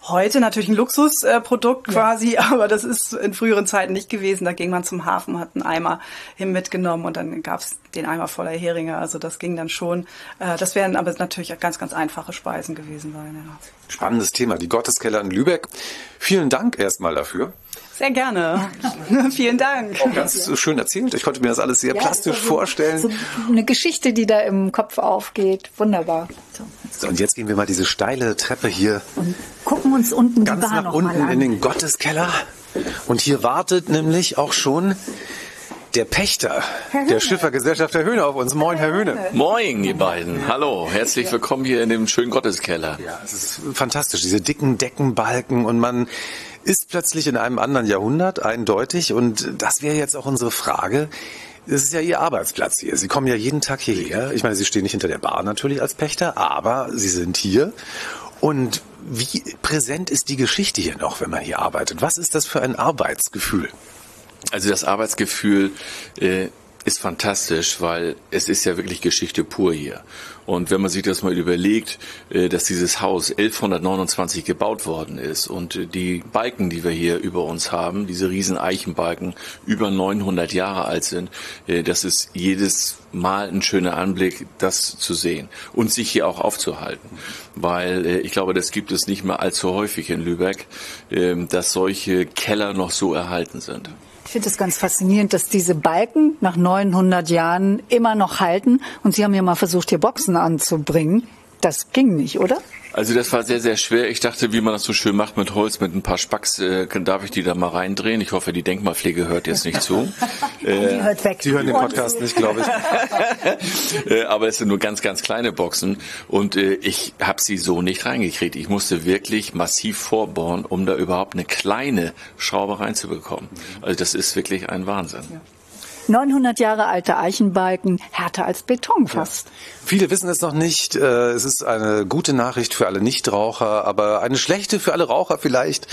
heute natürlich ein Luxusprodukt äh, quasi, ja. aber das ist in früheren Zeiten nicht gewesen. Da ging man zum Hafen, hat einen Eimer hin mitgenommen und dann gab's den Eimer voller Heringe. Also das ging dann schon. Äh, das wären aber natürlich ganz, ganz einfache Speisen gewesen sein. Ja. Spannendes Thema, die Gotteskeller in Lübeck. Vielen Dank erstmal dafür. Sehr gerne. Vielen Dank. Auch ganz schön erzählt. Ich konnte mir das alles sehr ja, plastisch so, vorstellen. So eine Geschichte, die da im Kopf aufgeht. Wunderbar. So. so. und jetzt gehen wir mal diese steile Treppe hier. Und gucken uns unten ganz die Bar nach unten in den Gotteskeller. Und hier wartet nämlich auch schon der Pächter der Schiffergesellschaft der Höhne auf uns. Moin, Herr Höhne. Moin, ihr beiden. Hallo, herzlich willkommen hier in dem schönen Gotteskeller. Ja, es ist fantastisch, diese dicken Deckenbalken und man ist plötzlich in einem anderen Jahrhundert, eindeutig. Und das wäre jetzt auch unsere Frage. Es ist ja Ihr Arbeitsplatz hier. Sie kommen ja jeden Tag hierher. Ich meine, Sie stehen nicht hinter der Bar natürlich als Pächter, aber Sie sind hier. Und wie präsent ist die Geschichte hier noch, wenn man hier arbeitet? Was ist das für ein Arbeitsgefühl? Also das Arbeitsgefühl äh, ist fantastisch, weil es ist ja wirklich Geschichte pur hier. Und wenn man sich das mal überlegt, äh, dass dieses Haus 1129 gebaut worden ist und äh, die Balken, die wir hier über uns haben, diese riesen Eichenbalken, über 900 Jahre alt sind, äh, das ist jedes Mal ein schöner Anblick, das zu sehen und sich hier auch aufzuhalten. Weil ich glaube, das gibt es nicht mehr allzu häufig in Lübeck, ähm, dass solche Keller noch so erhalten sind. Ich finde es ganz faszinierend, dass diese Balken nach 900 Jahren immer noch halten. Und Sie haben ja mal versucht, hier Boxen anzubringen. Das ging nicht, oder? Also das war sehr, sehr schwer. Ich dachte, wie man das so schön macht mit Holz, mit ein paar Spacks, äh, darf ich die da mal reindrehen. Ich hoffe, die Denkmalpflege hört jetzt nicht zu. die hört weg. Die hören den Podcast nicht, glaube ich. äh, aber es sind nur ganz, ganz kleine Boxen und äh, ich habe sie so nicht reingekriegt. Ich musste wirklich massiv vorbohren, um da überhaupt eine kleine Schraube reinzubekommen. Also das ist wirklich ein Wahnsinn. Ja. 900 Jahre alte Eichenbalken, härter als Beton fast. Ja. Viele wissen es noch nicht. Äh, es ist eine gute Nachricht für alle Nichtraucher, aber eine schlechte für alle Raucher vielleicht.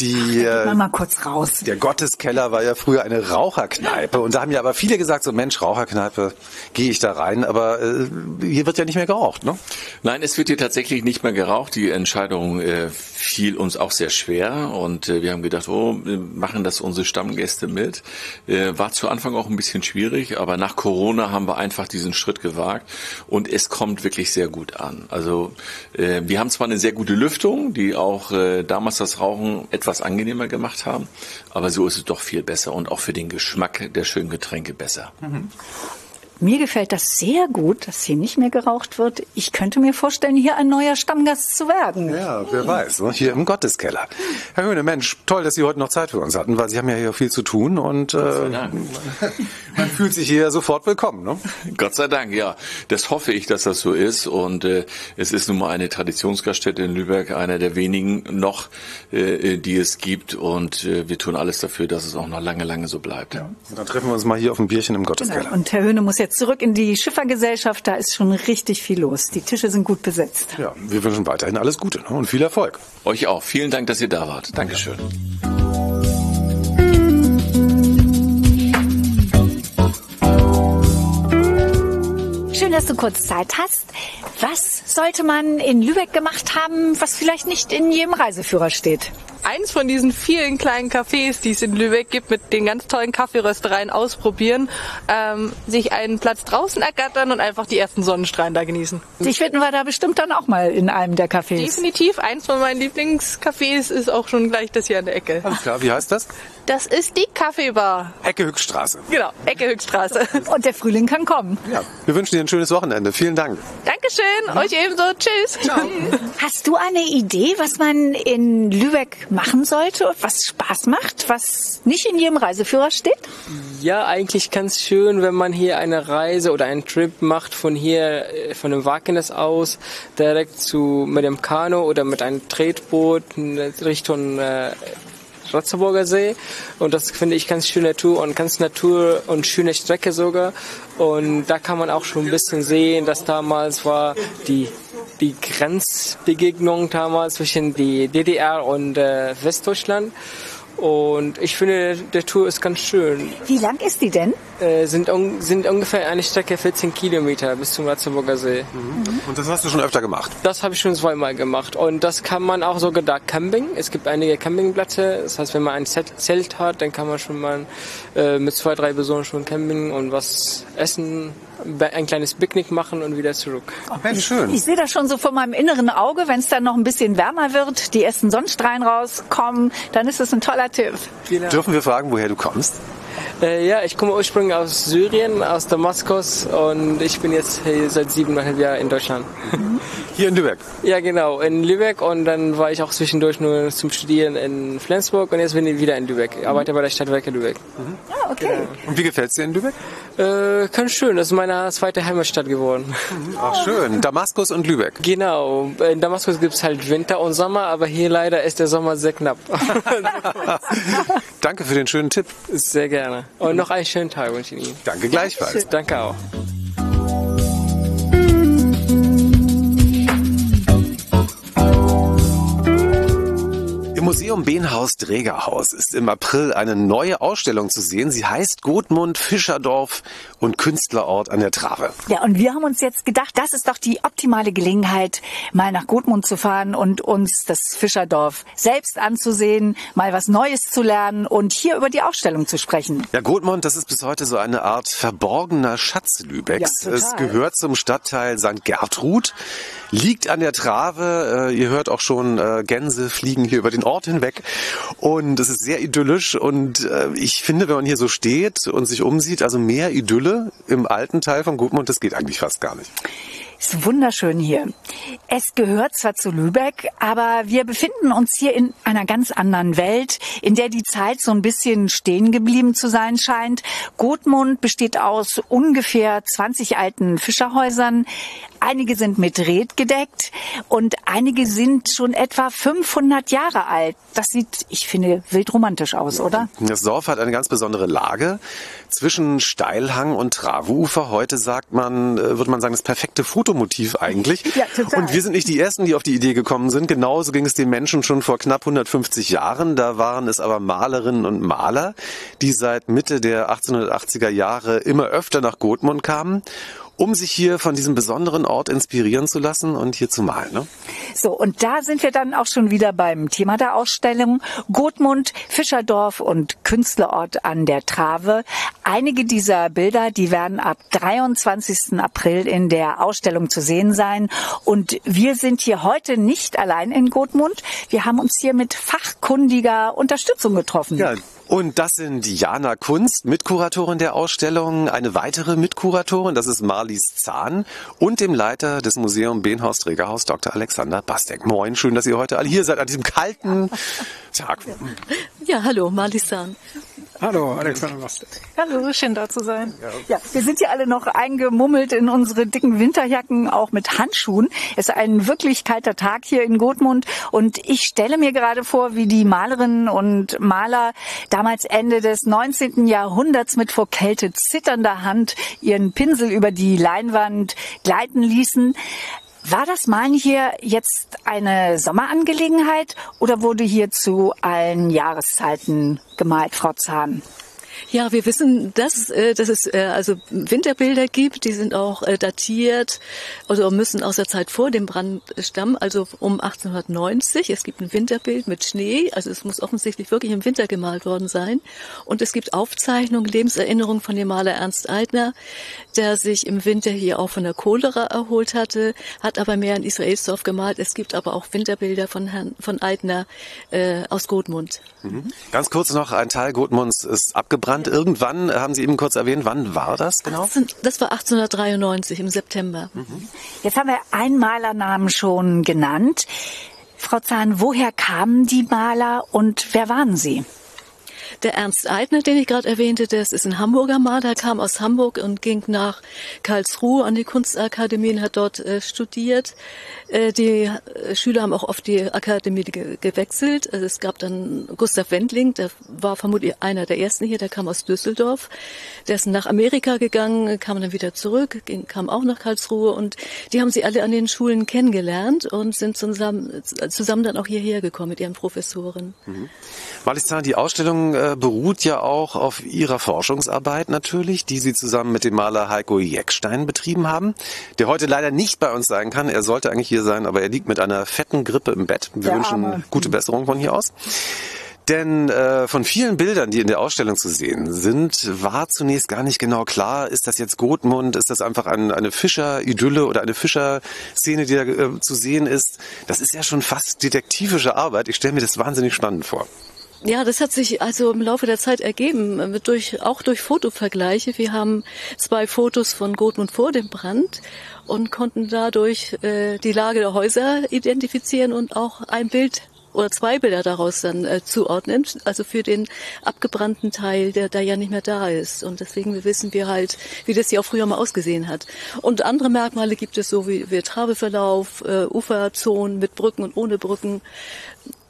Die, Ach, äh, mal kurz raus. Der Gotteskeller war ja früher eine Raucherkneipe und da haben ja aber viele gesagt, so Mensch, Raucherkneipe, gehe ich da rein, aber äh, hier wird ja nicht mehr geraucht, ne? Nein, es wird hier tatsächlich nicht mehr geraucht. Die Entscheidung äh, fiel uns auch sehr schwer und äh, wir haben gedacht, oh, machen das unsere Stammgäste mit. Äh, war zu Anfang auch ein bisschen schwierig, aber nach Corona haben wir einfach diesen Schritt gewagt und es kommt wirklich sehr gut an. Also äh, wir haben zwar eine sehr gute Lüftung, die auch äh, damals das Rauchen etwas etwas angenehmer gemacht haben. Aber so ist es doch viel besser und auch für den Geschmack der schönen Getränke besser. Mhm. Mir gefällt das sehr gut, dass hier nicht mehr geraucht wird. Ich könnte mir vorstellen, hier ein neuer Stammgast zu werden. Ja, wer weiß. Ne? Hier im Gotteskeller. Herr Höhne, Mensch, toll, dass Sie heute noch Zeit für uns hatten, weil Sie haben ja hier viel zu tun und äh, man fühlt sich hier sofort willkommen. Ne? Gott sei Dank, ja. Das hoffe ich, dass das so ist. Und äh, es ist nun mal eine Traditionsgaststätte in Lübeck, einer der wenigen noch, äh, die es gibt. Und äh, wir tun alles dafür, dass es auch noch lange, lange so bleibt. Ja. Und dann treffen wir uns mal hier auf ein Bierchen im Gotteskeller. Genau. Und Herr Höhne muss jetzt zurück in die Schiffergesellschaft. Da ist schon richtig viel los. Die Tische sind gut besetzt. Ja, wir wünschen weiterhin alles Gute ne? und viel Erfolg. Euch auch. Vielen Dank, dass ihr da wart. Dankeschön. Schön, dass du kurz Zeit hast. Was sollte man in Lübeck gemacht haben, was vielleicht nicht in jedem Reiseführer steht? Eins von diesen vielen kleinen Cafés, die es in Lübeck gibt, mit den ganz tollen Kaffeeröstereien ausprobieren, ähm, sich einen Platz draußen ergattern und einfach die ersten Sonnenstrahlen da genießen. Dich finden wir da bestimmt dann auch mal in einem der Cafés. Definitiv. Eins von meinen Lieblingscafés ist auch schon gleich das hier an der Ecke. Alles klar, wie heißt das? Das ist die Kaffeebar. Ecke Höchststraße. Genau, Ecke Höchststraße. Und der Frühling kann kommen. Ja, wir wünschen dir ein schönes Wochenende. Vielen Dank. Dankeschön, mhm. euch ebenso. Tschüss. Ciao. Hast du eine Idee, was man in Lübeck machen sollte, was Spaß macht, was nicht in jedem Reiseführer steht? Ja, eigentlich ganz schön, wenn man hier eine Reise oder einen Trip macht von hier, äh, von dem Wagnis aus, direkt zu mit dem Kanu oder mit einem Tretboot Richtung äh, Ratzeburger See und das finde ich ganz schöne Natur und ganz Natur und schöne Strecke sogar und da kann man auch schon ein bisschen sehen, dass damals war die die Grenzbegegnung damals zwischen die DDR und äh, Westdeutschland und ich finde, der Tour ist ganz schön. Wie lang ist die denn? Äh, sind, un sind ungefähr eine Strecke 14 Kilometer bis zum Ratzeburger See. Mhm. Und das hast du schon öfter gemacht? Das habe ich schon zweimal gemacht. Und das kann man auch sogar da camping. Es gibt einige Campingplätze. Das heißt, wenn man ein Zelt hat, dann kann man schon mal äh, mit zwei, drei Personen schon camping und was essen ein kleines Picknick machen und wieder zurück. Ach, Mensch, schön. Ich sehe das schon so vor meinem inneren Auge, wenn es dann noch ein bisschen wärmer wird, die ersten Sonnenstrahlen rauskommen, dann ist es ein toller Tipp. Genau. Dürfen wir fragen, woher du kommst? Äh, ja, ich komme ursprünglich aus Syrien, aus Damaskus und ich bin jetzt hier seit siebeneinhalb Jahren in Deutschland. Hier in Lübeck? Ja, genau, in Lübeck und dann war ich auch zwischendurch nur zum Studieren in Flensburg und jetzt bin ich wieder in Lübeck. Ich arbeite bei der Stadtwerke Lübeck. Mhm. Ah, okay. Genau. Und wie gefällt es dir in Lübeck? Äh, ganz schön, das ist meine zweite Heimatstadt geworden. Ach schön, Damaskus und Lübeck. Genau, in Damaskus gibt es halt Winter und Sommer, aber hier leider ist der Sommer sehr knapp. Danke für den schönen Tipp. Sehr gerne. Und noch einen schönen Tag wünsche ich Ihnen. Danke gleichfalls. Danke auch. Museum Behnhaus Drägerhaus ist im April eine neue Ausstellung zu sehen. Sie heißt Gotmund, Fischerdorf und Künstlerort an der Trave. Ja, und wir haben uns jetzt gedacht, das ist doch die optimale Gelegenheit, mal nach Gotmund zu fahren und uns das Fischerdorf selbst anzusehen, mal was Neues zu lernen und hier über die Ausstellung zu sprechen. Ja, Gotmund, das ist bis heute so eine Art verborgener Schatz Lübecks. Ja, es gehört zum Stadtteil St. Gertrud liegt an der Trave. Äh, ihr hört auch schon äh, Gänse fliegen hier über den Ort hinweg. Und es ist sehr idyllisch. Und äh, ich finde, wenn man hier so steht und sich umsieht, also mehr Idylle im alten Teil von Gutmund, das geht eigentlich fast gar nicht. Ist wunderschön hier. Es gehört zwar zu Lübeck, aber wir befinden uns hier in einer ganz anderen Welt, in der die Zeit so ein bisschen stehen geblieben zu sein scheint. Gotmund besteht aus ungefähr 20 alten Fischerhäusern. Einige sind mit Red gedeckt und einige sind schon etwa 500 Jahre alt. Das sieht, ich finde, wild romantisch aus, oder? Das Dorf hat eine ganz besondere Lage zwischen Steilhang und Traveufer. Heute sagt man, äh, würde man sagen, das perfekte Fotomotiv eigentlich. Ja, total. Und wir sind nicht die Ersten, die auf die Idee gekommen sind. Genauso ging es den Menschen schon vor knapp 150 Jahren. Da waren es aber Malerinnen und Maler, die seit Mitte der 1880er Jahre immer öfter nach Gotmund kamen um sich hier von diesem besonderen Ort inspirieren zu lassen und hier zu malen. Ne? So, und da sind wir dann auch schon wieder beim Thema der Ausstellung. Gotmund, Fischerdorf und Künstlerort an der Trave. Einige dieser Bilder, die werden ab 23. April in der Ausstellung zu sehen sein. Und wir sind hier heute nicht allein in Gotmund. Wir haben uns hier mit fachkundiger Unterstützung getroffen. Ja, und das sind Jana Kunst, Mitkuratorin der Ausstellung, eine weitere Mitkuratorin, das ist Marlies Zahn und dem Leiter des Museum Behnhaus Trägerhaus, Dr. Alexander Bastek. Moin, schön, dass ihr heute alle hier seid an diesem kalten Tag. Ja, hallo, Marlies Zahn. Hallo, Alexander Bastek. Hallo, schön da zu sein. Ja, wir sind hier alle noch eingemummelt in unsere dicken Winterjacken, auch mit Handschuhen. Es ist ein wirklich kalter Tag hier in Gotmund und ich stelle mir gerade vor, wie die Malerinnen und Maler damals Ende des 19. Jahrhunderts mit vor Kälte zitternder Hand ihren Pinsel über die Leinwand gleiten ließen. War das Malen hier jetzt eine Sommerangelegenheit oder wurde hier zu allen Jahreszeiten gemalt, Frau Zahn? Ja, wir wissen, dass, äh, dass es äh, also Winterbilder gibt, die sind auch äh, datiert, also müssen aus der Zeit vor dem Brand stammen, also um 1890. Es gibt ein Winterbild mit Schnee, also es muss offensichtlich wirklich im Winter gemalt worden sein. Und es gibt Aufzeichnungen, Lebenserinnerungen von dem Maler Ernst Eitner, der sich im Winter hier auch von der Cholera erholt hatte, hat aber mehr in Israelsdorf gemalt. Es gibt aber auch Winterbilder von Herrn von Eitner äh, aus Gotmund. Mhm. Ganz kurz noch, ein Teil Gotmunds ist abgebrannt. Irgendwann, äh, haben Sie eben kurz erwähnt, wann war das genau? Das war 1893 im September. Mhm. Jetzt haben wir einen Malernamen schon genannt. Frau Zahn, woher kamen die Maler und wer waren sie? Der Ernst Eitner, den ich gerade erwähnte, das ist ein Hamburger Maler, kam aus Hamburg und ging nach Karlsruhe an die Kunstakademie und hat dort äh, studiert. Äh, die äh, Schüler haben auch oft die Akademie ge gewechselt. Also es gab dann Gustav Wendling, der war vermutlich einer der ersten hier, der kam aus Düsseldorf. Der ist nach Amerika gegangen, kam dann wieder zurück, ging, kam auch nach Karlsruhe und die haben sie alle an den Schulen kennengelernt und sind zusammen, zusammen dann auch hierher gekommen mit ihren Professoren. Mhm. Malistan, die Ausstellung äh, beruht ja auch auf Ihrer Forschungsarbeit natürlich, die Sie zusammen mit dem Maler Heiko Jeckstein betrieben haben, der heute leider nicht bei uns sein kann. Er sollte eigentlich hier sein, aber er liegt mit einer fetten Grippe im Bett. Wir Der wünschen Arme. gute Besserung von hier aus. Denn äh, von vielen Bildern, die in der Ausstellung zu sehen sind, war zunächst gar nicht genau klar, ist das jetzt Gotmund, ist das einfach ein, eine Fischeridylle oder eine Fischerszene, die da äh, zu sehen ist. Das ist ja schon fast detektivische Arbeit. Ich stelle mir das wahnsinnig spannend vor. Ja, das hat sich also im Laufe der Zeit ergeben, äh, durch, auch durch Fotovergleiche. Wir haben zwei Fotos von Gotmund vor dem Brand und konnten dadurch äh, die Lage der Häuser identifizieren und auch ein Bild oder zwei Bilder daraus dann äh, zuordnen, also für den abgebrannten Teil, der da ja nicht mehr da ist. Und deswegen wissen wir halt, wie das hier auch früher mal ausgesehen hat. Und andere Merkmale gibt es so wie, wie Trabeverlauf, äh, Uferzonen mit Brücken und ohne Brücken.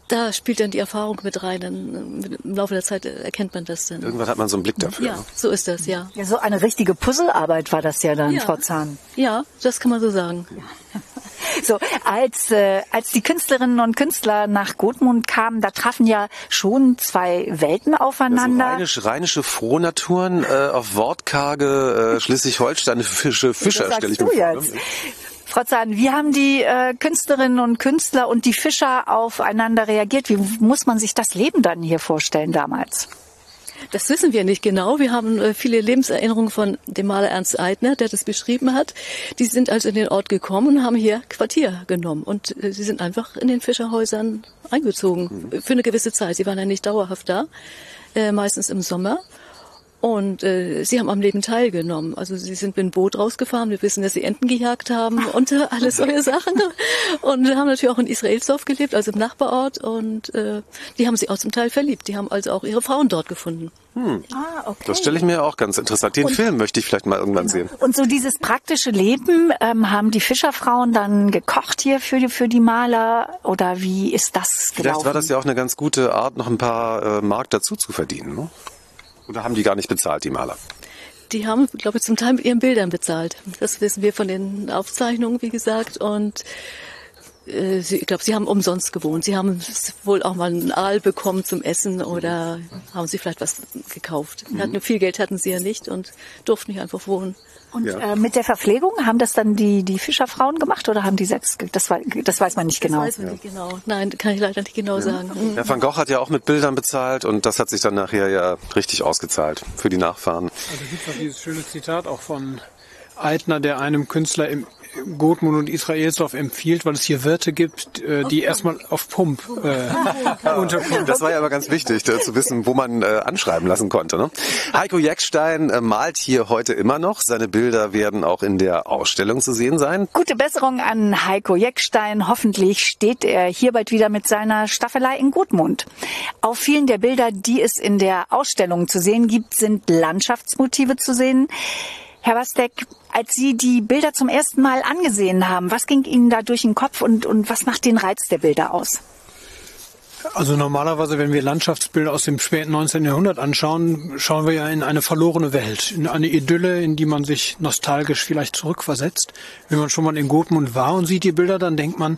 Da spielt dann die Erfahrung mit rein. Dann, äh, Im Laufe der Zeit erkennt man das dann. Irgendwann hat man so einen Blick dafür. Ja, so ist das, ja. Ja, so eine richtige Puzzlearbeit war das ja dann, Ja. Frau Zahn. Ja, das kann man so sagen. So, als, äh, als die Künstlerinnen und Künstler nach Gotmund kamen, da trafen ja schon zwei Welten Also aufeinander. rheinisch, rheinische Frohnaturen äh, auf wortkarge äh, schleswig-holsteinische Fischer, stelle ich sagst mir du vor. jetzt. Frau Zahn, wie haben die äh, Künstlerinnen und Künstler und die Fischer aufeinander reagiert? Wie muss man sich das Leben dann hier vorstellen damals? Das wissen wir nicht genau. Wir haben äh, viele Lebenserinnerungen von dem Maler Ernst Eitner, der das beschrieben hat. Die sind also in den Ort gekommen und haben hier Quartier genommen. Und äh, sie sind einfach in den Fischerhäusern eingezogen. Für eine gewisse Zeit. Sie waren ja nicht dauerhaft da. Äh, meistens im Sommer. Und äh, sie haben am Leben teilgenommen. Also sie sind mit dem Boot rausgefahren. Wir wissen, dass sie Enten gejagt haben und äh, alles solche Sachen. Und haben natürlich auch in Israelsdorf gelebt, also im Nachbarort. Und äh, die haben sich auch zum Teil verliebt. Die haben also auch ihre Frauen dort gefunden. Hm. Ah, okay. Das stelle ich mir auch ganz interessant. Den Und- Film möchte ich vielleicht mal irgendwann sehen. Und so dieses praktische Leben, ähm, haben die Fischerfrauen dann gekocht hier für die, für die Maler oder wie ist das gelaufen? Vielleicht war das ja auch eine ganz gute Art, noch ein paar äh, Mark dazu zu verdienen. Ne? Oder haben die gar nicht bezahlt, die Maler? Die haben, glaube ich, zum Teil mit ihren Bildern bezahlt. Das wissen wir von den Aufzeichnungen, wie gesagt. Und äh, sie, ich glaube, sie haben umsonst gewohnt. Sie haben wohl auch mal einen Aal bekommen zum Essen oder haben sie vielleicht was gekauft. Mhm. Hatten, viel Geld hatten sie ja nicht und durften nicht einfach wohnen. Und äh, mit der Verpflegung haben das dann die, die Fischerfrauen gemacht oder haben die selbst, das, das weiß man nicht genau. Das weiß man nicht genau. Nein, kann ich leider nicht genau sagen. Mhm. Herr van Gogh hat ja auch mit Bildern bezahlt und das hat sich dann nachher ja richtig ausgezahlt für die Nachfahren. Also gibt doch dieses schöne Zitat auch von Eitner, der einem Künstler im Gottmund und Israelsdorf empfiehlt, weil es hier Wirte gibt, äh, die erstmal auf Pump äh, unterkommen. Das war ja aber ganz wichtig, äh, zu wissen, wo man äh, anschreiben lassen konnte. Ne? Heiko Jeckstein äh, malt hier heute immer noch. Seine Bilder werden auch in der Ausstellung zu sehen sein. Gute Besserung an Heiko Jeckstein. Hoffentlich steht er hier bald wieder mit seiner Staffelei in Gutmund. Auf vielen der Bilder, die es in der Ausstellung zu sehen gibt, sind Landschaftsmotive zu sehen. Herr Wastek, als Sie die Bilder zum ersten Mal angesehen haben, was ging Ihnen da durch den Kopf und, und was macht den Reiz der Bilder aus? Also normalerweise, wenn wir Landschaftsbilder aus dem späten 19. Jahrhundert anschauen, schauen wir ja in eine verlorene Welt, in eine Idylle, in die man sich nostalgisch vielleicht zurückversetzt. Wenn man schon mal in Gotmund war und sieht die Bilder, dann denkt man,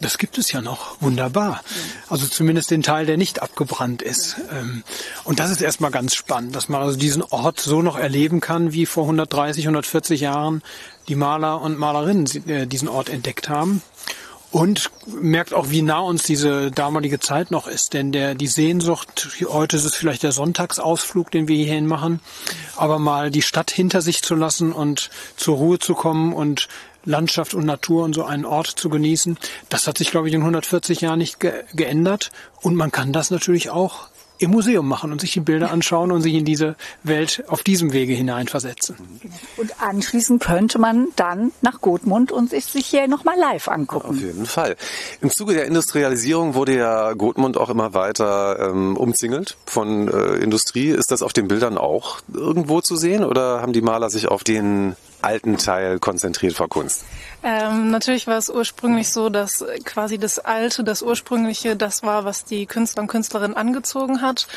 das gibt es ja noch. Wunderbar. Also zumindest den Teil, der nicht abgebrannt ist. Ähm, Und das ist erstmal ganz spannend, dass man also diesen Ort so noch erleben kann, wie vor 130, 140 Jahren die Maler und Malerinnen äh, diesen Ort entdeckt haben. Und merkt auch, wie nah uns diese damalige Zeit noch ist. Denn der, die Sehnsucht, heute ist es vielleicht der Sonntagsausflug, den wir hierhin machen, aber mal die Stadt hinter sich zu lassen und zur Ruhe zu kommen und Landschaft und Natur und so einen Ort zu genießen, das hat sich, glaube ich, in 140 Jahren nicht ge geändert. Und man kann das natürlich auch im Museum machen und sich die Bilder anschauen und sich in diese Welt auf diesem Wege hineinversetzen. Und anschließend könnte man dann nach Gotmund und sich, hier nochmal live angucken. Auf jeden Fall. Im Zuge der Industrialisierung wurde ja Gotmund auch immer weiter ähm, umzingelt von äh, Industrie. Ist das auf den Bildern auch irgendwo zu sehen oder haben die Maler sich auf den alten Teil konzentriert vor Kunst? Ähm, natürlich war es ursprünglich so, dass quasi das Alte, das Ursprüngliche, das war, was die Künstler und Künstlerinnen angezogen hat.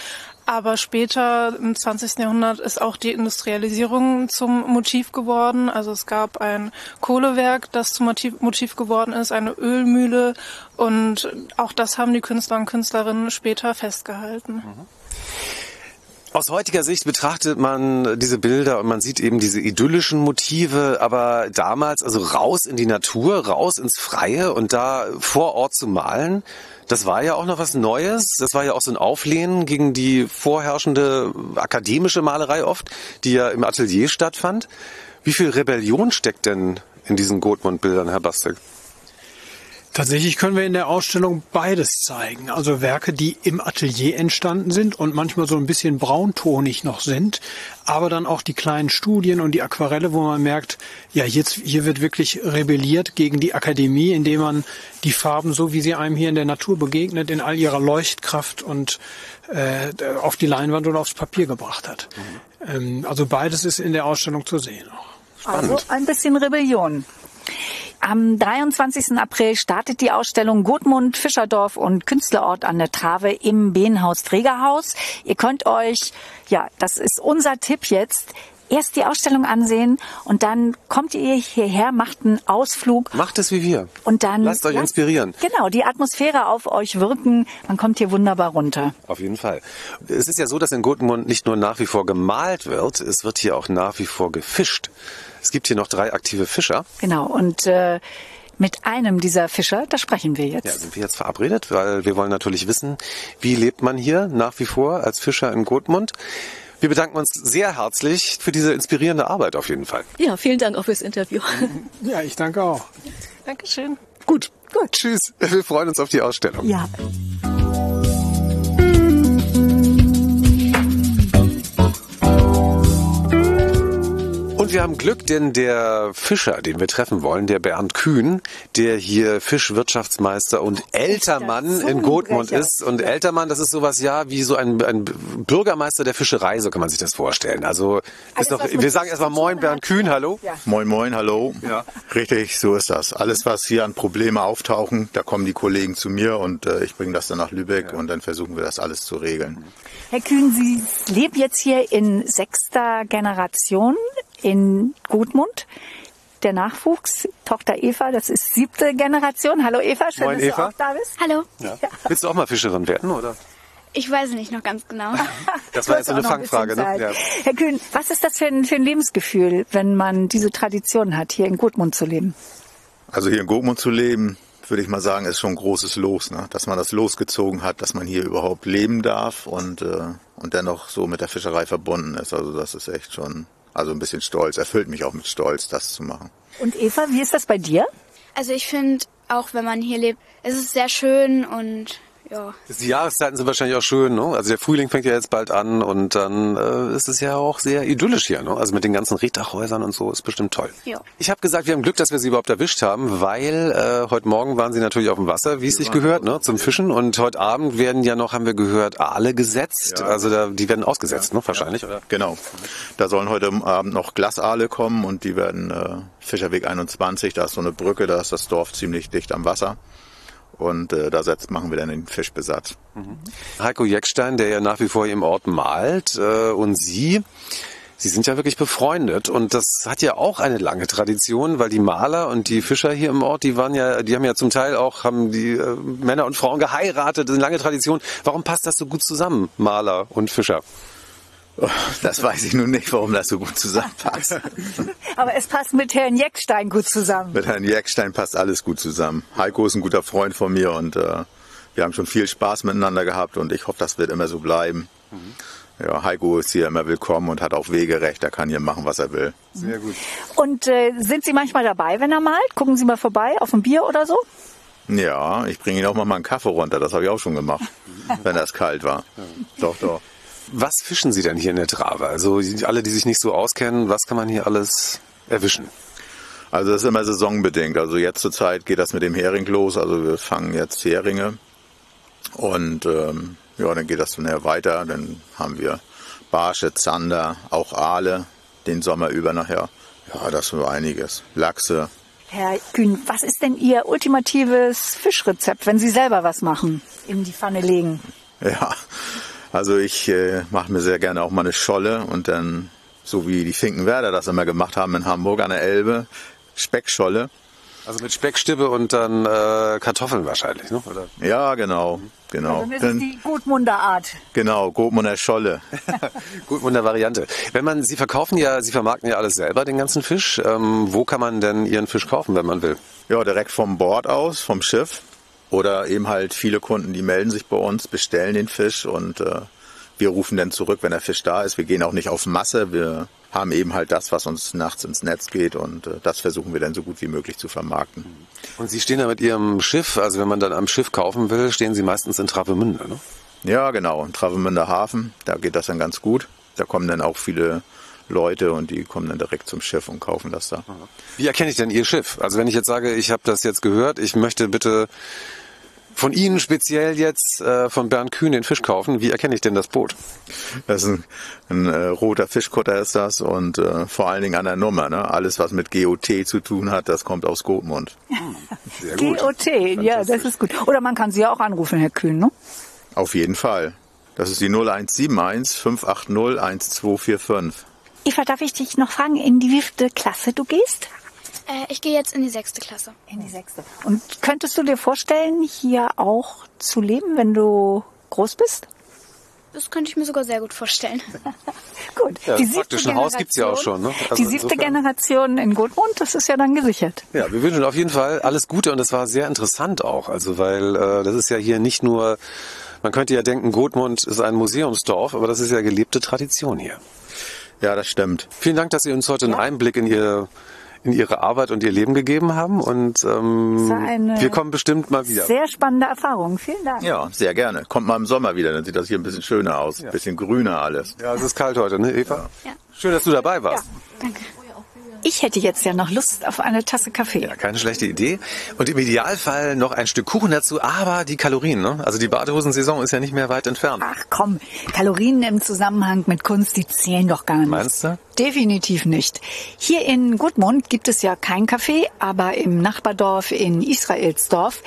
Aber später im 20. Jahrhundert ist auch die Industrialisierung zum Motiv geworden. Also es gab ein Kohlewerk, das zum Motiv, Motiv geworden ist, eine Ölmühle und auch das haben die Künstler und Künstlerinnen später festgehalten. Aus heutiger Sicht betrachtet man diese Bilder und man sieht eben diese idyllischen Motive, aber damals also raus in die Natur, raus ins Freie und da vor Ort zu malen, das war ja auch noch was Neues. Das war ja auch so ein Auflehnen gegen die vorherrschende akademische Malerei oft, die ja im Atelier stattfand. Wie viel Rebellion steckt denn in diesen Gottmund-Bildern, Herr Bastek? Tatsächlich können wir in der Ausstellung beides zeigen. Also Werke, die im Atelier entstanden sind und manchmal so ein bisschen brauntonig noch sind, aber dann auch die kleinen Studien und die Aquarelle, wo man merkt, ja, jetzt, hier wird wirklich rebelliert gegen die Akademie, indem man die Farben, so wie sie einem hier in der Natur begegnet, in all ihrer Leuchtkraft und äh, auf die Leinwand oder aufs Papier gebracht hat. Ähm, also beides ist in der Ausstellung zu sehen. Also ein bisschen Rebellion. Am 23. April startet die Ausstellung Gotmund, Fischerdorf und Künstlerort an der Trave im Behnhaus Trägerhaus. Ihr könnt euch, ja, das ist unser Tipp jetzt, erst die Ausstellung ansehen und dann kommt ihr hierher, macht einen Ausflug Macht es wie wir. und dann Lasst euch inspirieren. Genau, die Atmosphäre auf euch wirken. Man kommt hier wunderbar runter. Auf jeden Fall. Es ist ja so, dass in Gothenburg nicht nur nach wie vor gemalt wird, es wird hier auch nach wie vor gefischt. Es gibt hier noch drei aktive Fischer. Genau. Und äh, mit einem dieser Fischer, da sprechen wir jetzt. Ja, sind wir jetzt verabredet, weil wir wollen natürlich wissen, wie lebt man hier nach wie vor als Fischer in Gotmund. Wir bedanken uns sehr herzlich für diese inspirierende Arbeit auf jeden Fall. Ja, vielen Dank auch fürs Interview. Ja, ich danke auch. Dankeschön. Gut, gut. Tschüss. Wir freuen uns auf die Ausstellung. Ja. Und wir haben Glück, denn der Fischer, den wir treffen wollen, der Bernd Kühn, der hier Fischwirtschaftsmeister und Ältermann in Gotmund ist. Und Ältermann, das ist sowas ja wie so ein, ein Bürgermeister der Fischerei, so kann man sich das vorstellen. Also ist doch, wir sagen erstmal Moin, Bernd Kühn, hallo. Moin, moin, hallo. Ja. Richtig, so ist das. Alles, was hier an Probleme auftauchen, da kommen die Kollegen zu mir und äh, ich bringe das dann nach Lübeck und dann versuchen wir das alles zu regeln. Herr Kühn, Sie leben jetzt hier in sechster Generation in Gutmund. Der Nachwuchs, Tochter Eva, das ist siebte Generation. Hallo Eva, schön, Moin, dass Eva. du auch da bist. Hallo. Ja. Willst du auch mal Fischerin werden, oder? Ich weiß nicht noch ganz genau. Das war jetzt so eine ein Fangfrage, bisschen ne? Ja. Herr Kühn, was ist das für ein, für ein Lebensgefühl, wenn man diese Tradition hat, hier in Gutmund zu leben? Also hier in Gotmund zu leben, würde ich mal sagen, ist schon ein großes Los, ne? dass man das losgezogen hat, dass man hier überhaupt leben darf und, äh, und dennoch so mit der Fischerei verbunden ist. Also das ist echt schon, also ein bisschen stolz, erfüllt mich auch mit Stolz, das zu machen. Und Eva, wie ist das bei dir? Also ich finde, auch wenn man hier lebt, es ist sehr schön und ja. Die Jahreszeiten sind wahrscheinlich auch schön, ne? Also der Frühling fängt ja jetzt bald an und dann äh, ist es ja auch sehr idyllisch hier, ne? Also mit den ganzen Reddachhäusern und so ist bestimmt toll. Ja. Ich habe gesagt, wir haben Glück, dass wir sie überhaupt erwischt haben, weil äh, heute Morgen waren sie natürlich auf dem Wasser, wie es sich gehört, ne? Zum Fischen und heute Abend werden ja noch, haben wir gehört, Aale gesetzt. Ja. Also da, die werden ausgesetzt, ne? Wahrscheinlich, oder? Genau. Da sollen heute Abend noch Glasaale kommen und die werden äh, Fischerweg 21, da ist so eine Brücke, da ist das Dorf ziemlich dicht am Wasser. Und äh, da setzt, machen wir dann den Fischbesatz. Heiko Jeckstein, der ja nach wie vor hier im Ort malt, äh, und Sie, Sie sind ja wirklich befreundet und das hat ja auch eine lange Tradition, weil die Maler und die Fischer hier im Ort, die waren ja, die haben ja zum Teil auch, haben die äh, Männer und Frauen geheiratet, das ist eine lange Tradition. Warum passt das so gut zusammen, Maler und Fischer? Das weiß ich nun nicht, warum das so gut zusammenpasst. Aber es passt mit Herrn Jeckstein gut zusammen. Mit Herrn Jeckstein passt alles gut zusammen. Heiko ist ein guter Freund von mir und äh, wir haben schon viel Spaß miteinander gehabt und ich hoffe, das wird immer so bleiben. Ja, Heiko ist hier immer willkommen und hat auch Wegerecht. Er kann hier machen, was er will. Sehr gut. Und äh, sind Sie manchmal dabei, wenn er malt? Gucken Sie mal vorbei auf ein Bier oder so? Ja, ich bringe ihn auch mal einen Kaffee runter. Das habe ich auch schon gemacht, wenn das kalt war. Doch, doch. Was fischen Sie denn hier in der Trave? Also die- alle, die sich nicht so auskennen, was kann man hier alles erwischen? Also das ist immer saisonbedingt. Also jetzt zur Zeit geht das mit dem Hering los. Also wir fangen jetzt Heringe und ähm, ja, dann geht das dann ja weiter. Dann haben wir Barsche, Zander, auch Aale den Sommer über nachher. Ja, das ist so einiges. Lachse. Herr Kühn, was ist denn Ihr ultimatives Fischrezept, wenn Sie selber was machen, in die Pfanne legen? Ja, also ich äh, mache mir sehr gerne auch mal eine Scholle und dann, so wie die Finkenwerder das immer gemacht haben in Hamburg an der Elbe, Speckscholle. Also mit Speckstippe und dann äh, Kartoffeln wahrscheinlich, ne? Oder? Ja, genau, genau. Dann ist es Dann, die Gutmunder Art. genau, Gotmunder Scholle. Gut, von der Variante. Wenn man, Sie verkaufen ja, Sie vermarkten ja alles selber, den ganzen Fisch. Ähm, wo kann man denn Ihren Fisch kaufen, wenn man will? Ja, direkt vom Bord aus, vom Schiff. Oder eben halt viele Kunden, die melden sich bei uns, bestellen den Fisch und äh, wir rufen dann zurück, wenn der Fisch da ist. Wir gehen auch nicht auf Masse, wir haben eben halt das, was uns nachts ins Netz geht und äh, das versuchen wir dann so gut wie möglich zu vermarkten. Und Sie stehen da mit Ihrem Schiff, also wenn man dann am Schiff kaufen will, stehen Sie meistens in Travemünde, ne? Ja, genau, in Travemünder Hafen, da geht das dann ganz gut. Da kommen dann auch viele Leute und die kommen dann direkt zum Schiff und kaufen das da. Wie erkenne ich denn Ihr Schiff? Also wenn ich jetzt sage, ich habe das jetzt gehört, ich möchte bitte von Ihnen speziell jetzt äh, von Bernd Kühn den Fisch kaufen, wie erkenne ich denn das Boot? Das ist ein, ein äh, roter Fischkutter ist das und äh, vor allen Dingen an der Nummer. Ne? Alles, was mit GOT zu tun hat, das kommt aus Gotmund. Sehr GOT, ja, das ist gut. Oder man kann Sie ja auch anrufen, Herr Kühn, ne? Auf jeden Fall. Das ist die 0171 580 1245. Eva, darf ich dich noch fragen, in die wievte Klasse du gehst? Äh, ich gehe jetzt in die sechste Klasse. In die sechste. Und könntest du dir vorstellen, hier auch zu leben, wenn du groß bist? Das könnte ich mir sogar sehr gut vorstellen. Gut. Ja, die siebte praktisch ein Haus gibt's ja auch Generation- schon, ne? Also die siebte insofern- Generation in Gotmund, das ist ja dann gesichert. Ja, wir wünschen auf jeden Fall alles Gute und das war sehr interessant auch. Also weil äh, das ist ja hier nicht nur, man könnte ja denken, Gotmund ist ein Museumsdorf, aber das ist ja gelebte Tradition hier. Ja, das stimmt. Vielen Dank, dass Sie uns heute einen Einblick in Ihr in Ihre Arbeit und Ihr Leben gegeben haben und ähm, wir kommen bestimmt mal wieder. Sehr spannende Erfahrung. Vielen Dank. Ja, sehr gerne. Kommt mal im Sommer wieder, dann sieht das hier ein bisschen schöner aus. Ein bisschen grüner alles. Ja, es ist kalt heute, ne, Eva? Ja. Schön, dass du dabei warst. Danke. Ich hätte jetzt ja noch Lust auf eine Tasse Kaffee. Ja, keine schlechte Idee. Und im Idealfall noch ein Stück Kuchen dazu, aber die Kalorien, ne? Also die Badehosensaison ist ja nicht mehr weit entfernt. Ach komm, Kalorien im Zusammenhang mit Kunst, die zählen doch gar nicht. Meinst du? Definitiv nicht. Hier in Gudmund gibt es ja kein Café, aber im Nachbardorf in Israelsdorf,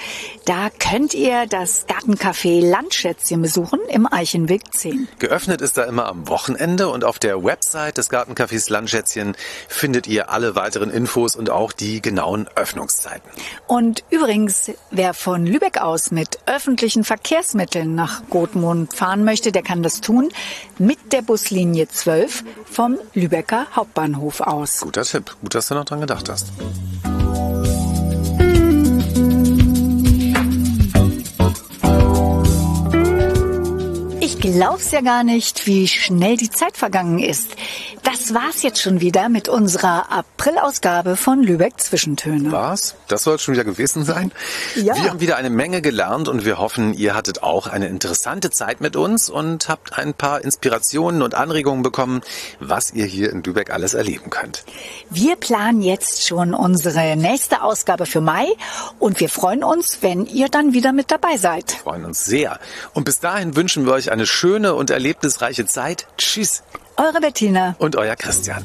da könnt ihr das Gartencafé Landschätzchen besuchen im Eichenweg 10. Geöffnet ist da immer am Wochenende und auf der Website des Gartencafés Landschätzchen findet ihr alle weiteren Infos und auch die genauen Öffnungszeiten. Und übrigens, wer von Lübeck aus mit öffentlichen Verkehrsmitteln nach Gotmund fahren möchte, der kann das tun mit der Buslinie 12 vom Lübecker Hauptbahnhof aus. Guter Tipp. Gut, dass du noch dran gedacht hast. Glaub's ja gar nicht, wie schnell die Zeit vergangen ist. Das war's jetzt schon wieder mit unserer April-Ausgabe von Lübeck Zwischentöne. Was? Das soll schon wieder gewesen sein? Ja. Wir haben wieder eine Menge gelernt und wir hoffen, ihr hattet auch eine interessante Zeit mit uns und habt ein paar Inspirationen und Anregungen bekommen, was ihr hier in Lübeck alles erleben könnt. Wir planen jetzt schon unsere nächste Ausgabe für Mai und wir freuen uns, wenn ihr dann wieder mit dabei seid. freuen uns sehr. Und bis dahin wünschen wir euch eine schöne und erlebnisreiche Zeit. Tschüss. Eure Bettina. Und euer Christian.